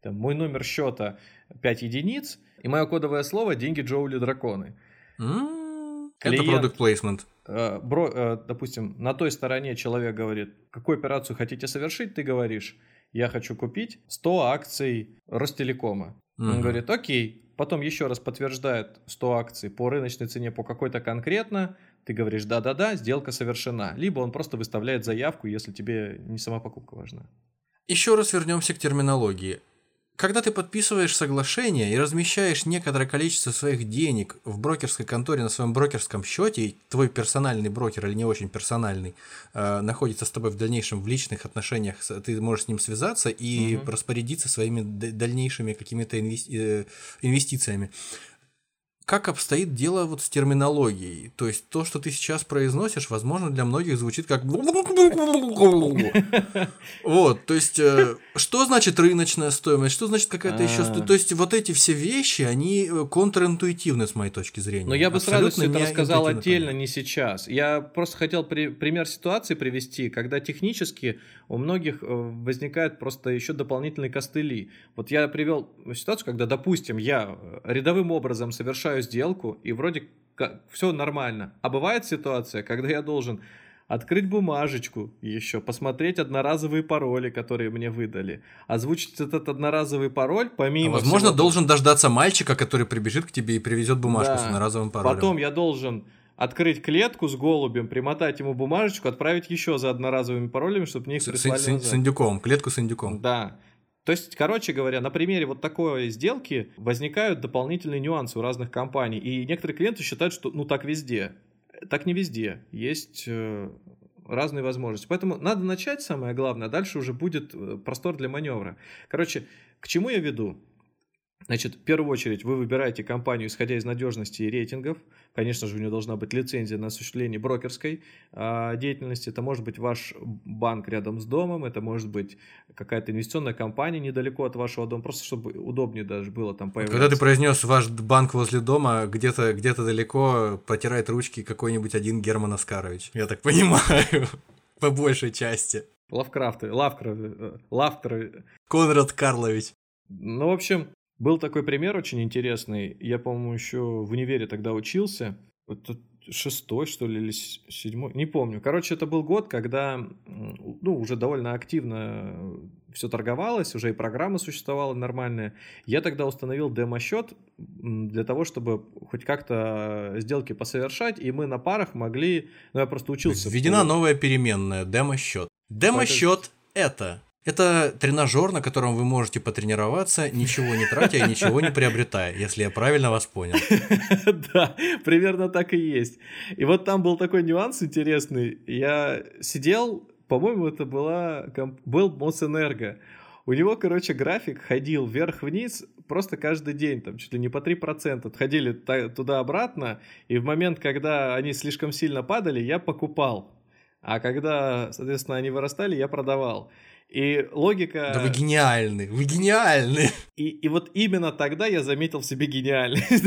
там, мой номер счета 5 единиц, и мое кодовое слово «Деньги Джоули Драконы». Mm, Клиент, это product placement. Э, бро, э, допустим, на той стороне человек говорит, какую операцию хотите совершить, ты говоришь, я хочу купить 100 акций Ростелекома. Mm-hmm. Он говорит, окей, потом еще раз подтверждает 100 акций по рыночной цене по какой-то конкретно, ты говоришь да-да-да, сделка совершена. Либо он просто выставляет заявку, если тебе не сама покупка важна. Еще раз вернемся к терминологии когда ты подписываешь соглашение и размещаешь некоторое количество своих денег в брокерской конторе на своем брокерском счете, и твой персональный брокер или не очень персональный э, находится с тобой в дальнейшем в личных отношениях, ты можешь с ним связаться и угу. распорядиться своими дальнейшими какими-то инвести- э, инвестициями как обстоит дело вот с терминологией? То есть то, что ты сейчас произносишь, возможно, для многих звучит как... [laughs] Вот, то есть, э, что значит рыночная стоимость, что значит какая-то еще... То есть, вот эти все вещи, они э, контринтуитивны с моей точки зрения. Но я бы сразу все это рассказал отдельно, не сейчас. Я просто хотел пример ситуации привести, когда технически у многих э, возникают просто еще дополнительные костыли. Вот я привел ситуацию, когда, допустим, я рядовым образом совершаю сделку, и вроде как все нормально. А бывает ситуация, когда я должен открыть бумажечку еще, посмотреть одноразовые пароли, которые мне выдали, озвучить этот одноразовый пароль помимо... А возможно, всего... должен дождаться мальчика, который прибежит к тебе и привезет бумажку да. с одноразовым паролем. Потом я должен открыть клетку с голубем, примотать ему бумажечку, отправить еще за одноразовыми паролями, чтобы мне их прислали с, с, с индюком, клетку с индюком. Да. То есть, короче говоря, на примере вот такой сделки возникают дополнительные нюансы у разных компаний. И некоторые клиенты считают, что ну так везде. Так не везде. Есть э, разные возможности. Поэтому надо начать, самое главное, а дальше уже будет э, простор для маневра. Короче, к чему я веду? Значит, в первую очередь вы выбираете компанию, исходя из надежности и рейтингов. Конечно же, у нее должна быть лицензия на осуществление брокерской э, деятельности. Это может быть ваш банк рядом с домом, это может быть какая-то инвестиционная компания недалеко от вашего дома, просто чтобы удобнее даже было там появляться. Когда ты произнес ваш банк возле дома, где-то где далеко протирает ручки какой-нибудь один Герман Оскарович. Я так понимаю, [laughs] по большей части. Лавкрафт, Лавкрафт, Лавкрафт. Конрад Карлович. Ну, в общем, был такой пример очень интересный. Я, по-моему, еще в универе тогда учился. Это шестой, что ли, или седьмой, не помню. Короче, это был год, когда ну, уже довольно активно все торговалось, уже и программа существовала нормальная. Я тогда установил демо-счет для того, чтобы хоть как-то сделки посовершать, и мы на парах могли... Ну, я просто учился. Введена новая переменная, демо-счет. Демо-счет это это тренажер, на котором вы можете потренироваться, ничего не тратя и ничего не приобретая, если я правильно вас понял. [laughs] Да, примерно так и есть. И вот там был такой нюанс интересный. Я сидел, по-моему, это была, был Мосэнерго. У него, короче, график ходил вверх-вниз просто каждый день, там чуть ли не по 3%. Отходили туда-обратно, и в момент, когда они слишком сильно падали, я покупал. А когда, соответственно, они вырастали, я продавал. И логика... Да вы гениальны, вы гениальны. И, и вот именно тогда я заметил в себе гениальность.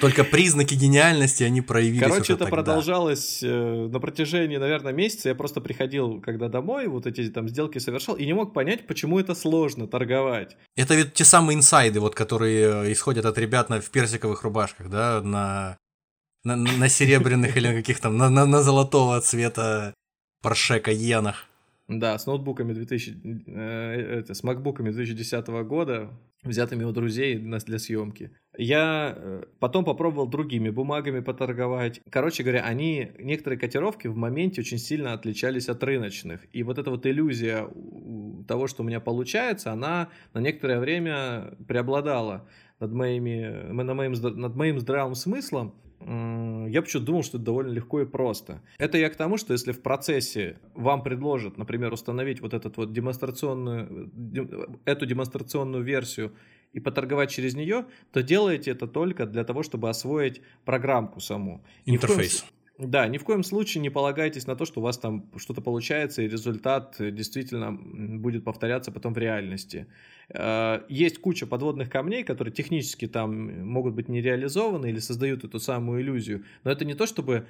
Только признаки гениальности они проявились Короче, это тогда. продолжалось э, на протяжении, наверное, месяца. Я просто приходил, когда домой, вот эти там сделки совершал, и не мог понять, почему это сложно торговать. Это ведь те самые инсайды, вот, которые э, исходят от ребят на, в персиковых рубашках, да, на, на, на серебряных или каких там, на, на, на золотого цвета Порше Кайенах. Да, с ноутбуками 2000, э, это, с макбуками 2010 года, взятыми у друзей для съемки. Я э, потом попробовал другими бумагами поторговать. Короче говоря, они, некоторые котировки в моменте очень сильно отличались от рыночных. И вот эта вот иллюзия того, что у меня получается, она на некоторое время преобладала над, моими, над, моим, над моим здравым смыслом я почему-то думал, что это довольно легко и просто. Это я к тому, что если в процессе вам предложат, например, установить вот этот вот демонстрационную, эту демонстрационную версию и поторговать через нее, то делайте это только для того, чтобы освоить программку саму. Интерфейс. Да, ни в коем случае не полагайтесь на то, что у вас там что-то получается, и результат действительно будет повторяться потом в реальности. Э, есть куча подводных камней, которые технически там могут быть не реализованы или создают эту самую иллюзию. Но это не то, чтобы,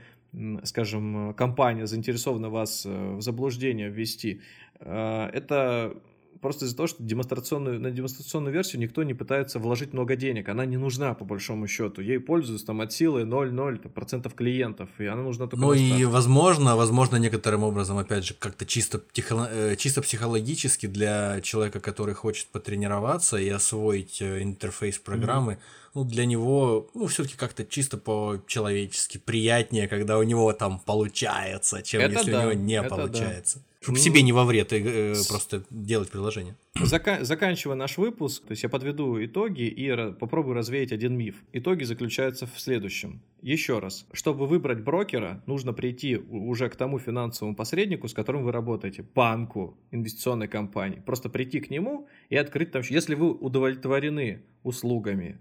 скажем, компания заинтересована вас э, в заблуждение ввести. Э, это просто из-за того, что демонстрационную, на демонстрационную версию никто не пытается вложить много денег. Она не нужна, по большому счету. Ей пользуются там от силы 0,0 процентов клиентов, и она нужна только Ну и, возможно, возможно, некоторым образом, опять же, как-то чисто, психо, э, чисто психологически для человека, который хочет потренироваться и освоить э, интерфейс программы, mm-hmm ну, для него, ну, все-таки как-то чисто по-человечески приятнее, когда у него там получается, чем это если да, у него не получается. Да. Чтобы ну, себе не во вред э, просто делать приложение. Зака- заканчивая наш выпуск, то есть я подведу итоги и попробую развеять один миф. Итоги заключаются в следующем. Еще раз, чтобы выбрать брокера, нужно прийти уже к тому финансовому посреднику, с которым вы работаете, банку, инвестиционной компании. Просто прийти к нему и открыть там... Если вы удовлетворены услугами,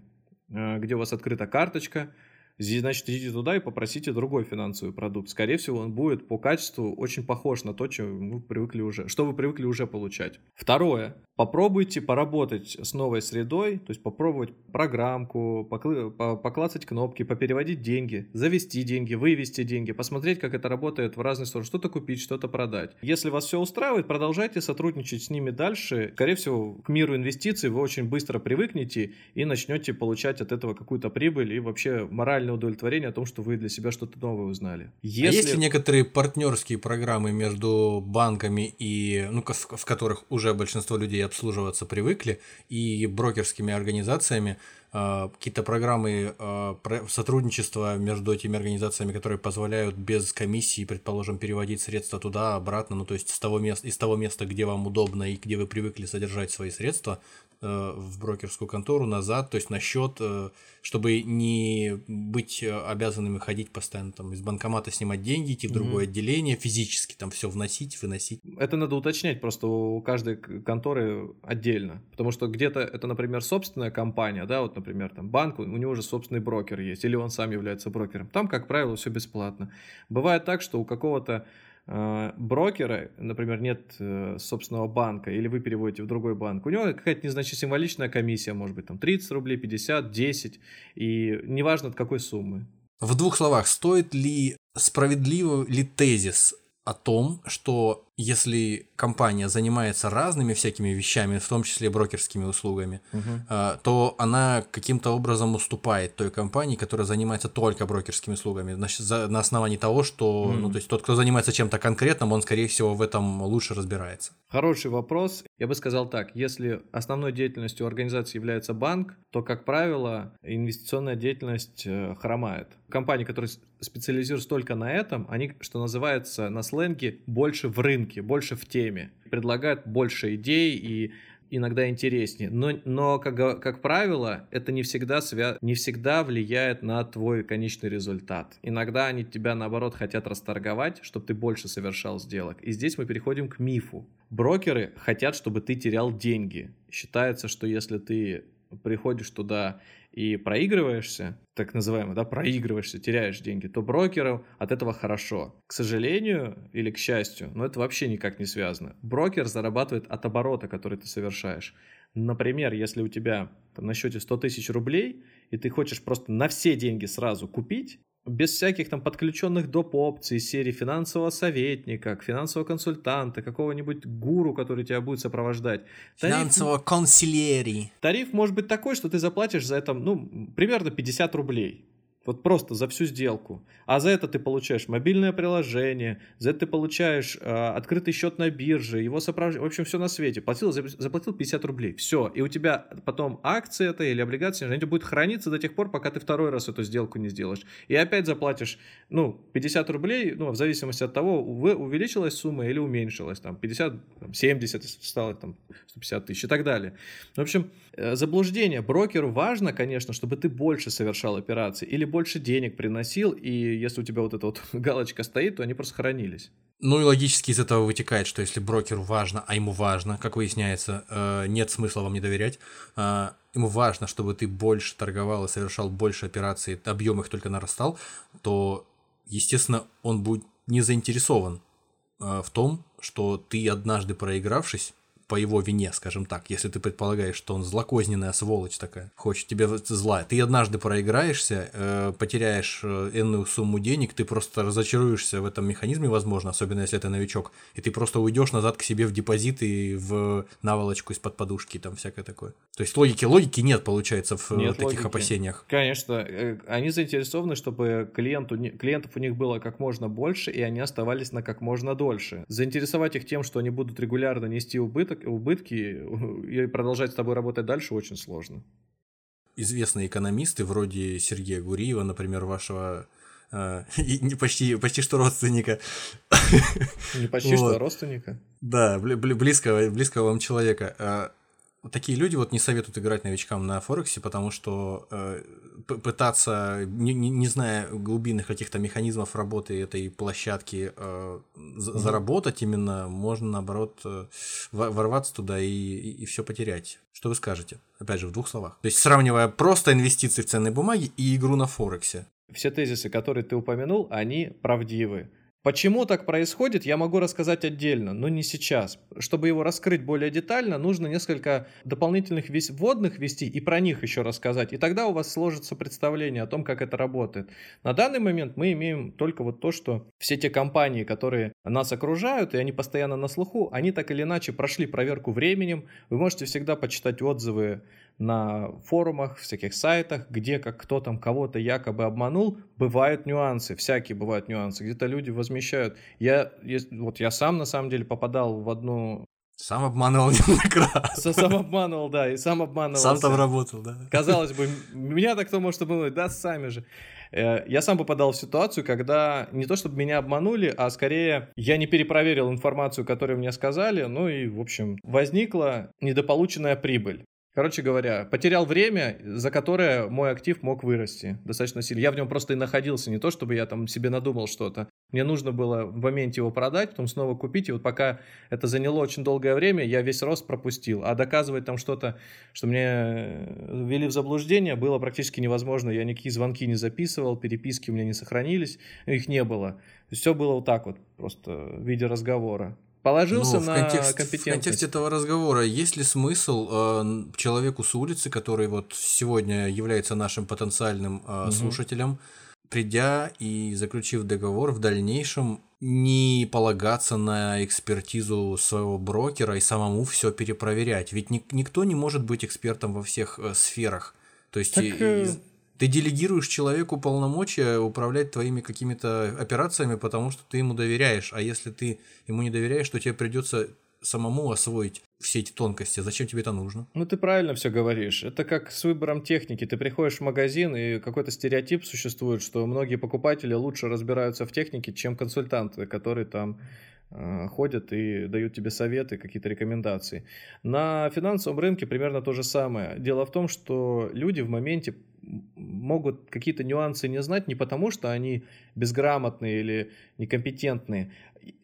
э, где у вас открыта карточка, значит, идите туда и попросите другой финансовый продукт. Скорее всего, он будет по качеству очень похож на то, чем вы привыкли уже, что вы привыкли уже получать. Второе. Попробуйте поработать с новой средой, то есть попробовать программку, поклацать кнопки, попереводить деньги, завести деньги, вывести деньги, посмотреть, как это работает в разные стороны, что-то купить, что-то продать. Если вас все устраивает, продолжайте сотрудничать с ними дальше. Скорее всего, к миру инвестиций вы очень быстро привыкнете и начнете получать от этого какую-то прибыль и вообще морально эмоциональное удовлетворение о том, что вы для себя что-то новое узнали. Если... А есть ли некоторые партнерские программы между банками и, ну, в которых уже большинство людей обслуживаться привыкли, и брокерскими организациями, какие-то программы а, сотрудничества между этими организациями, которые позволяют без комиссии, предположим, переводить средства туда, обратно, ну то есть с того места, из того места, где вам удобно и где вы привыкли содержать свои средства, Э, в брокерскую контору назад, то есть на счет, э, чтобы не быть обязанными ходить постоянно там из банкомата снимать деньги, идти в другое угу. отделение, физически там все вносить, выносить. Это надо уточнять просто у каждой конторы отдельно, потому что где-то это, например, собственная компания, да, вот, например, там банк, у него уже собственный брокер есть, или он сам является брокером. Там, как правило, все бесплатно. Бывает так, что у какого-то Э, брокера, например, нет э, собственного банка, или вы переводите в другой банк, у него какая-то незначительная символичная комиссия, может быть, там 30 рублей, 50, 10, и неважно от какой суммы. В двух словах, стоит ли справедливо ли тезис о том, что если компания занимается разными всякими вещами, в том числе брокерскими услугами, угу. то она каким-то образом уступает той компании, которая занимается только брокерскими услугами, на, на основании того, что, угу. ну, то есть тот, кто занимается чем-то конкретным, он, скорее всего, в этом лучше разбирается. Хороший вопрос. Я бы сказал так, если основной деятельностью организации является банк, то, как правило, инвестиционная деятельность э, хромает. Компании, которые специализируются только на этом, они, что называется на сленге, больше в рынке, больше в теме, предлагают больше идей и иногда интереснее. Но, но как, как правило, это не всегда, свя... не всегда влияет на твой конечный результат. Иногда они тебя, наоборот, хотят расторговать, чтобы ты больше совершал сделок. И здесь мы переходим к мифу. Брокеры хотят, чтобы ты терял деньги. Считается, что если ты приходишь туда и проигрываешься, так называемо, да, проигрываешься, теряешь деньги, то брокеру от этого хорошо. К сожалению или к счастью, но это вообще никак не связано. Брокер зарабатывает от оборота, который ты совершаешь. Например, если у тебя там, на счете 100 тысяч рублей, и ты хочешь просто на все деньги сразу купить, без всяких там подключенных доп. опций серии финансового советника, финансового консультанта, какого-нибудь гуру, который тебя будет сопровождать. Финансового тариф, консилерии. Тариф может быть такой, что ты заплатишь за это, ну, примерно 50 рублей. Вот просто за всю сделку. А за это ты получаешь мобильное приложение, за это ты получаешь э, открытый счет на бирже, его сопровождение, в общем, все на свете. Платил, заплатил 50 рублей. Все. И у тебя потом акции это или облигации, они будут храниться до тех пор, пока ты второй раз эту сделку не сделаешь. И опять заплатишь, ну, 50 рублей, ну, в зависимости от того, увеличилась сумма или уменьшилась. Там 50, там, 70 стало там 150 тысяч и так далее. В общем, э, заблуждение. Брокеру важно, конечно, чтобы ты больше совершал операций или больше денег приносил, и если у тебя вот эта вот [laughs] галочка стоит, то они просто хранились. Ну и логически из этого вытекает, что если брокеру важно, а ему важно, как выясняется, э, нет смысла вам не доверять, э, ему важно, чтобы ты больше торговал и совершал больше операций, объем их только нарастал, то, естественно, он будет не заинтересован в том, что ты однажды проигравшись, по его вине, скажем так, если ты предполагаешь, что он злокозненная сволочь такая, хочет тебе зла. Ты однажды проиграешься, э, потеряешь э, энную сумму денег, ты просто разочаруешься в этом механизме, возможно, особенно если это новичок, и ты просто уйдешь назад к себе в депозит и в наволочку из-под подушки, там всякое такое. То есть логики, логики нет, получается, в нет таких логики. опасениях. Конечно, э, они заинтересованы, чтобы клиенту, клиентов у них было как можно больше, и они оставались на как можно дольше. Заинтересовать их тем, что они будут регулярно нести убыток, убытки [laughs] и продолжать с тобой работать дальше очень сложно. Известные экономисты, вроде Сергея Гуриева, например, вашего э, [laughs] не почти, почти что родственника. Не почти вот. что, а родственника? Да, близкого, близкого вам человека. Такие люди вот не советуют играть новичкам на Форексе, потому что э, пытаться, не, не, не зная глубинных каких-то механизмов работы этой площадки, э, mm-hmm. заработать именно, можно наоборот э, ворваться туда и, и, и все потерять. Что вы скажете? Опять же, в двух словах. То есть, сравнивая просто инвестиции в ценные бумаги и игру на Форексе. Все тезисы, которые ты упомянул, они правдивы. Почему так происходит, я могу рассказать отдельно, но не сейчас. Чтобы его раскрыть более детально, нужно несколько дополнительных вводных вести и про них еще рассказать. И тогда у вас сложится представление о том, как это работает. На данный момент мы имеем только вот то, что все те компании, которые нас окружают, и они постоянно на слуху, они так или иначе прошли проверку временем. Вы можете всегда почитать отзывы на форумах, всяких сайтах, где как кто там кого-то якобы обманул, бывают нюансы, всякие бывают нюансы. Где-то люди возмещают. Я, вот я сам на самом деле попадал в одну сам обманывал [laughs] неоднократно. Сам обманывал, да, и сам обманывал. Сам там работал, да. Казалось бы, меня-то кто может обмануть? Да, сами же. Э, я сам попадал в ситуацию, когда не то чтобы меня обманули, а скорее я не перепроверил информацию, которую мне сказали, ну и, в общем, возникла недополученная прибыль. Короче говоря, потерял время, за которое мой актив мог вырасти достаточно сильно. Я в нем просто и находился, не то чтобы я там себе надумал что-то. Мне нужно было в моменте его продать, потом снова купить, и вот пока это заняло очень долгое время, я весь рост пропустил. А доказывать там что-то, что мне э, ввели в заблуждение, было практически невозможно. Я никакие звонки не записывал, переписки у меня не сохранились, их не было. Все было вот так вот, просто в виде разговора. Положился ну, на контекст, компетентность. В контексте этого разговора есть ли смысл э, человеку с улицы, который вот сегодня является нашим потенциальным э, угу. слушателем, придя и заключив договор, в дальнейшем не полагаться на экспертизу своего брокера и самому все перепроверять? Ведь ни, никто не может быть экспертом во всех э, сферах. То есть так, э... Ты делегируешь человеку полномочия управлять твоими какими-то операциями, потому что ты ему доверяешь. А если ты ему не доверяешь, то тебе придется самому освоить все эти тонкости. Зачем тебе это нужно? Ну, ты правильно все говоришь. Это как с выбором техники. Ты приходишь в магазин, и какой-то стереотип существует, что многие покупатели лучше разбираются в технике, чем консультанты, которые там э, ходят и дают тебе советы, какие-то рекомендации. На финансовом рынке примерно то же самое. Дело в том, что люди в моменте могут какие-то нюансы не знать не потому, что они безграмотные или некомпетентные,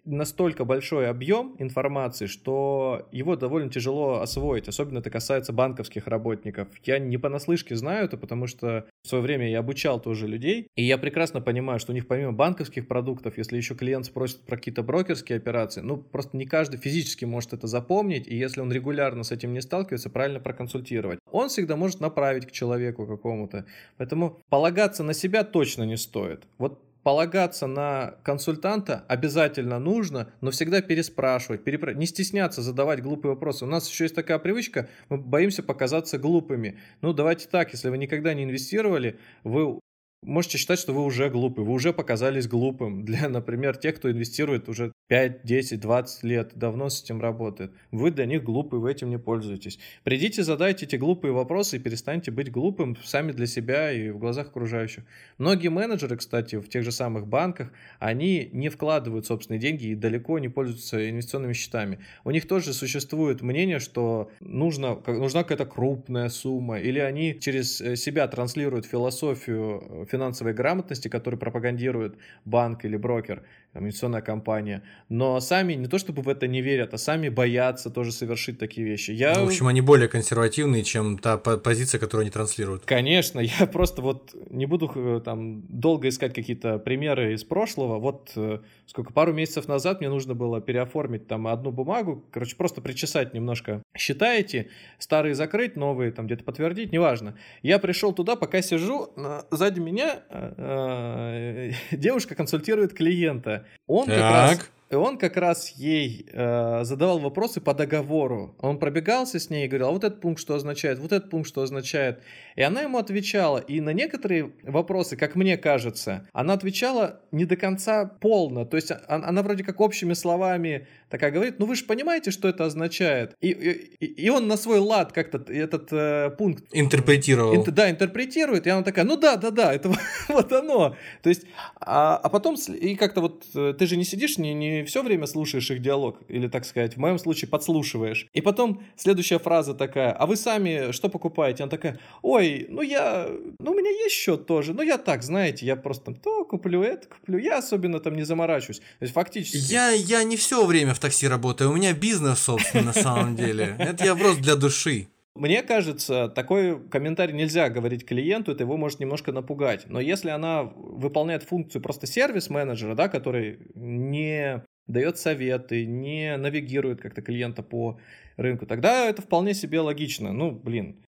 настолько большой объем информации, что его довольно тяжело освоить. Особенно это касается банковских работников. Я не понаслышке знаю это, потому что в свое время я обучал тоже людей, и я прекрасно понимаю, что у них помимо банковских продуктов, если еще клиент спросит про какие-то брокерские операции, ну просто не каждый физически может это запомнить, и если он регулярно с этим не сталкивается, правильно проконсультировать. Он всегда может направить к человеку какому-то. Поэтому полагаться на себя точно не стоит. Вот полагаться на консультанта обязательно нужно, но всегда переспрашивать, перепра... не стесняться задавать глупые вопросы. У нас еще есть такая привычка, мы боимся показаться глупыми. Ну, давайте так, если вы никогда не инвестировали, вы можете считать, что вы уже глупый, вы уже показались глупым. [laughs] Для, например, тех, кто инвестирует уже 5, 10, 20 лет, давно с этим работает. Вы для них глупый, вы этим не пользуетесь. Придите, задайте эти глупые вопросы и перестаньте быть глупым сами для себя и в глазах окружающих. Многие менеджеры, кстати, в тех же самых банках, они не вкладывают собственные деньги и далеко не пользуются инвестиционными счетами. У них тоже существует мнение, что нужно, нужна какая-то крупная сумма, или они через э, себя транслируют философию э, финансовой грамотности, которую пропагандирует банк или брокер, инвестиционная компания, но сами не то чтобы в это не верят, а сами боятся тоже совершить такие вещи. Я... Ну, в общем, они более консервативные, чем та позиция, которую они транслируют. Конечно, я [laughs] просто вот не буду э, там долго искать какие-то примеры из прошлого. Вот э, сколько, пару месяцев назад мне нужно было переоформить там одну бумагу, короче, просто причесать немножко. Считаете, старые закрыть, новые там где-то подтвердить, неважно. Я пришел туда, пока сижу, сзади меня э, [laughs] девушка консультирует клиента. Он так. как раз и он как раз ей э, задавал вопросы по договору. Он пробегался с ней и говорил, а вот этот пункт что означает, вот этот пункт что означает. И она ему отвечала. И на некоторые вопросы, как мне кажется, она отвечала не до конца полно. То есть она, она вроде как общими словами такая говорит, ну вы же понимаете, что это означает. И, и, и он на свой лад как-то этот э, пункт... Интерпретировал. Ин, да, интерпретирует. И она такая, ну да, да, да, это [laughs] вот оно. То есть, а, а потом, и как-то вот э, ты же не сидишь, не, не все время слушаешь их диалог, или, так сказать, в моем случае подслушиваешь. И потом следующая фраза такая, а вы сами что покупаете? Она такая, ой, ну я, ну у меня есть счет тоже, ну я так, знаете, я просто там то куплю, это куплю, я особенно там не заморачиваюсь. То есть фактически... Я, я не все время в такси работаю, у меня бизнес, собственно, на самом деле. Это я просто для души. Мне кажется, такой комментарий нельзя говорить клиенту, это его может немножко напугать. Но если она выполняет функцию просто сервис-менеджера, да, который не дает советы, не навигирует как-то клиента по рынку, тогда это вполне себе логично. Ну, блин.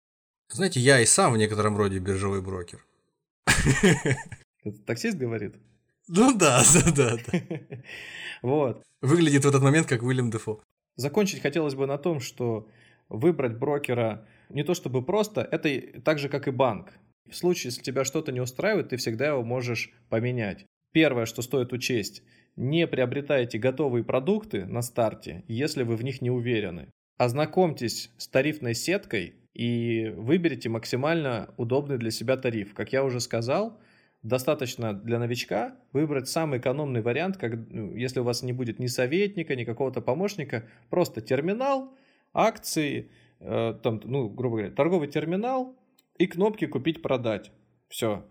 Знаете, я и сам в некотором роде биржевой брокер. [laughs] Это таксист говорит? Ну да, [laughs] да, да. [laughs] Вот. Выглядит в этот момент как Уильям Дефо. Закончить хотелось бы на том, что выбрать брокера не то чтобы просто, это так же, как и банк. В случае, если тебя что-то не устраивает, ты всегда его можешь поменять. Первое, что стоит учесть, не приобретайте готовые продукты на старте, если вы в них не уверены. Ознакомьтесь с тарифной сеткой и выберите максимально удобный для себя тариф. Как я уже сказал, достаточно для новичка выбрать самый экономный вариант, как, ну, если у вас не будет ни советника, ни какого-то помощника, просто терминал, акции, э, там, ну, грубо говоря, торговый терминал и кнопки «Купить-продать». Все.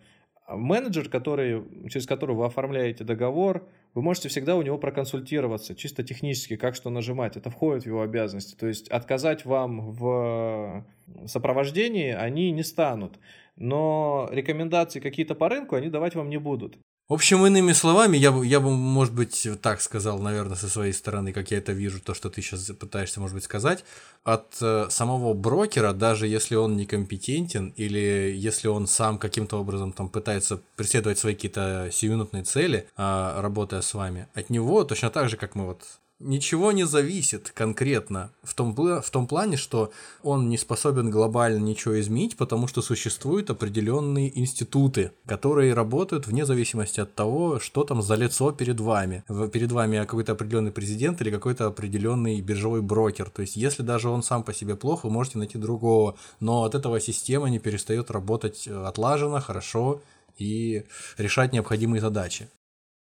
Менеджер, который, через которого вы оформляете договор, вы можете всегда у него проконсультироваться, чисто технически, как что нажимать. Это входит в его обязанности. То есть отказать вам в сопровождении они не станут. Но рекомендации какие-то по рынку они давать вам не будут. В общем, иными словами, я бы, я бы, может быть, так сказал, наверное, со своей стороны, как я это вижу, то, что ты сейчас пытаешься, может быть, сказать. От э, самого брокера, даже если он некомпетентен или если он сам каким-то образом там пытается преследовать свои какие-то сиюминутные цели, э, работая с вами, от него точно так же, как мы вот ничего не зависит конкретно в том, в том плане, что он не способен глобально ничего изменить, потому что существуют определенные институты, которые работают вне зависимости от того, что там за лицо перед вами. Перед вами какой-то определенный президент или какой-то определенный биржевой брокер. То есть, если даже он сам по себе плох, вы можете найти другого, но от этого система не перестает работать э, отлаженно, хорошо и решать необходимые задачи.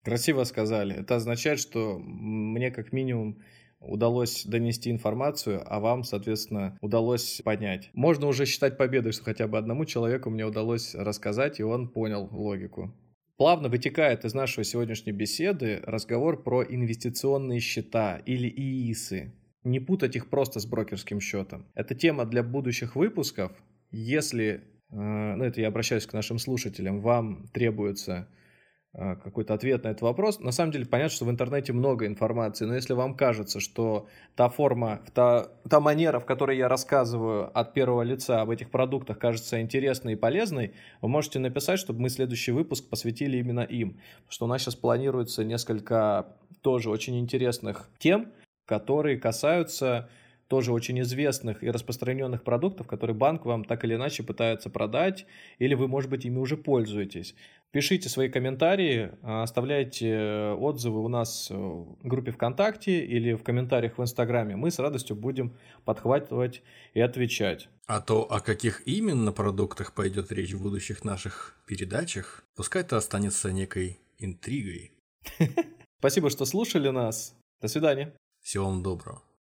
Красиво сказали. Это означает, что мне как минимум удалось донести информацию, а вам, соответственно, удалось понять. Можно уже считать победой, что хотя бы одному человеку мне удалось рассказать, и он понял логику. Плавно вытекает из нашей сегодняшней беседы разговор про инвестиционные счета или ИИСы. Не путать их просто с брокерским счетом. Это тема для будущих выпусков. Если, э, ну это я обращаюсь к нашим слушателям, вам требуется какой-то ответ на этот вопрос. На самом деле понятно, что в интернете много информации, но если вам кажется, что та форма, та, та манера, в которой я рассказываю от первого лица об этих продуктах, кажется интересной и полезной, вы можете написать, чтобы мы следующий выпуск посвятили именно им. Потому что у нас сейчас планируется несколько тоже очень интересных тем, которые касаются тоже очень известных и распространенных продуктов, которые банк вам так или иначе пытается продать, или вы, может быть, ими уже пользуетесь. Пишите свои комментарии, а, оставляйте отзывы у нас в группе ВКонтакте или в комментариях в Инстаграме. Мы с радостью будем подхватывать и отвечать. А то, о каких именно продуктах пойдет речь в будущих наших передачах, пускай это останется некой интригой. [laughs] Спасибо, что слушали нас. До свидания. Всего вам доброго.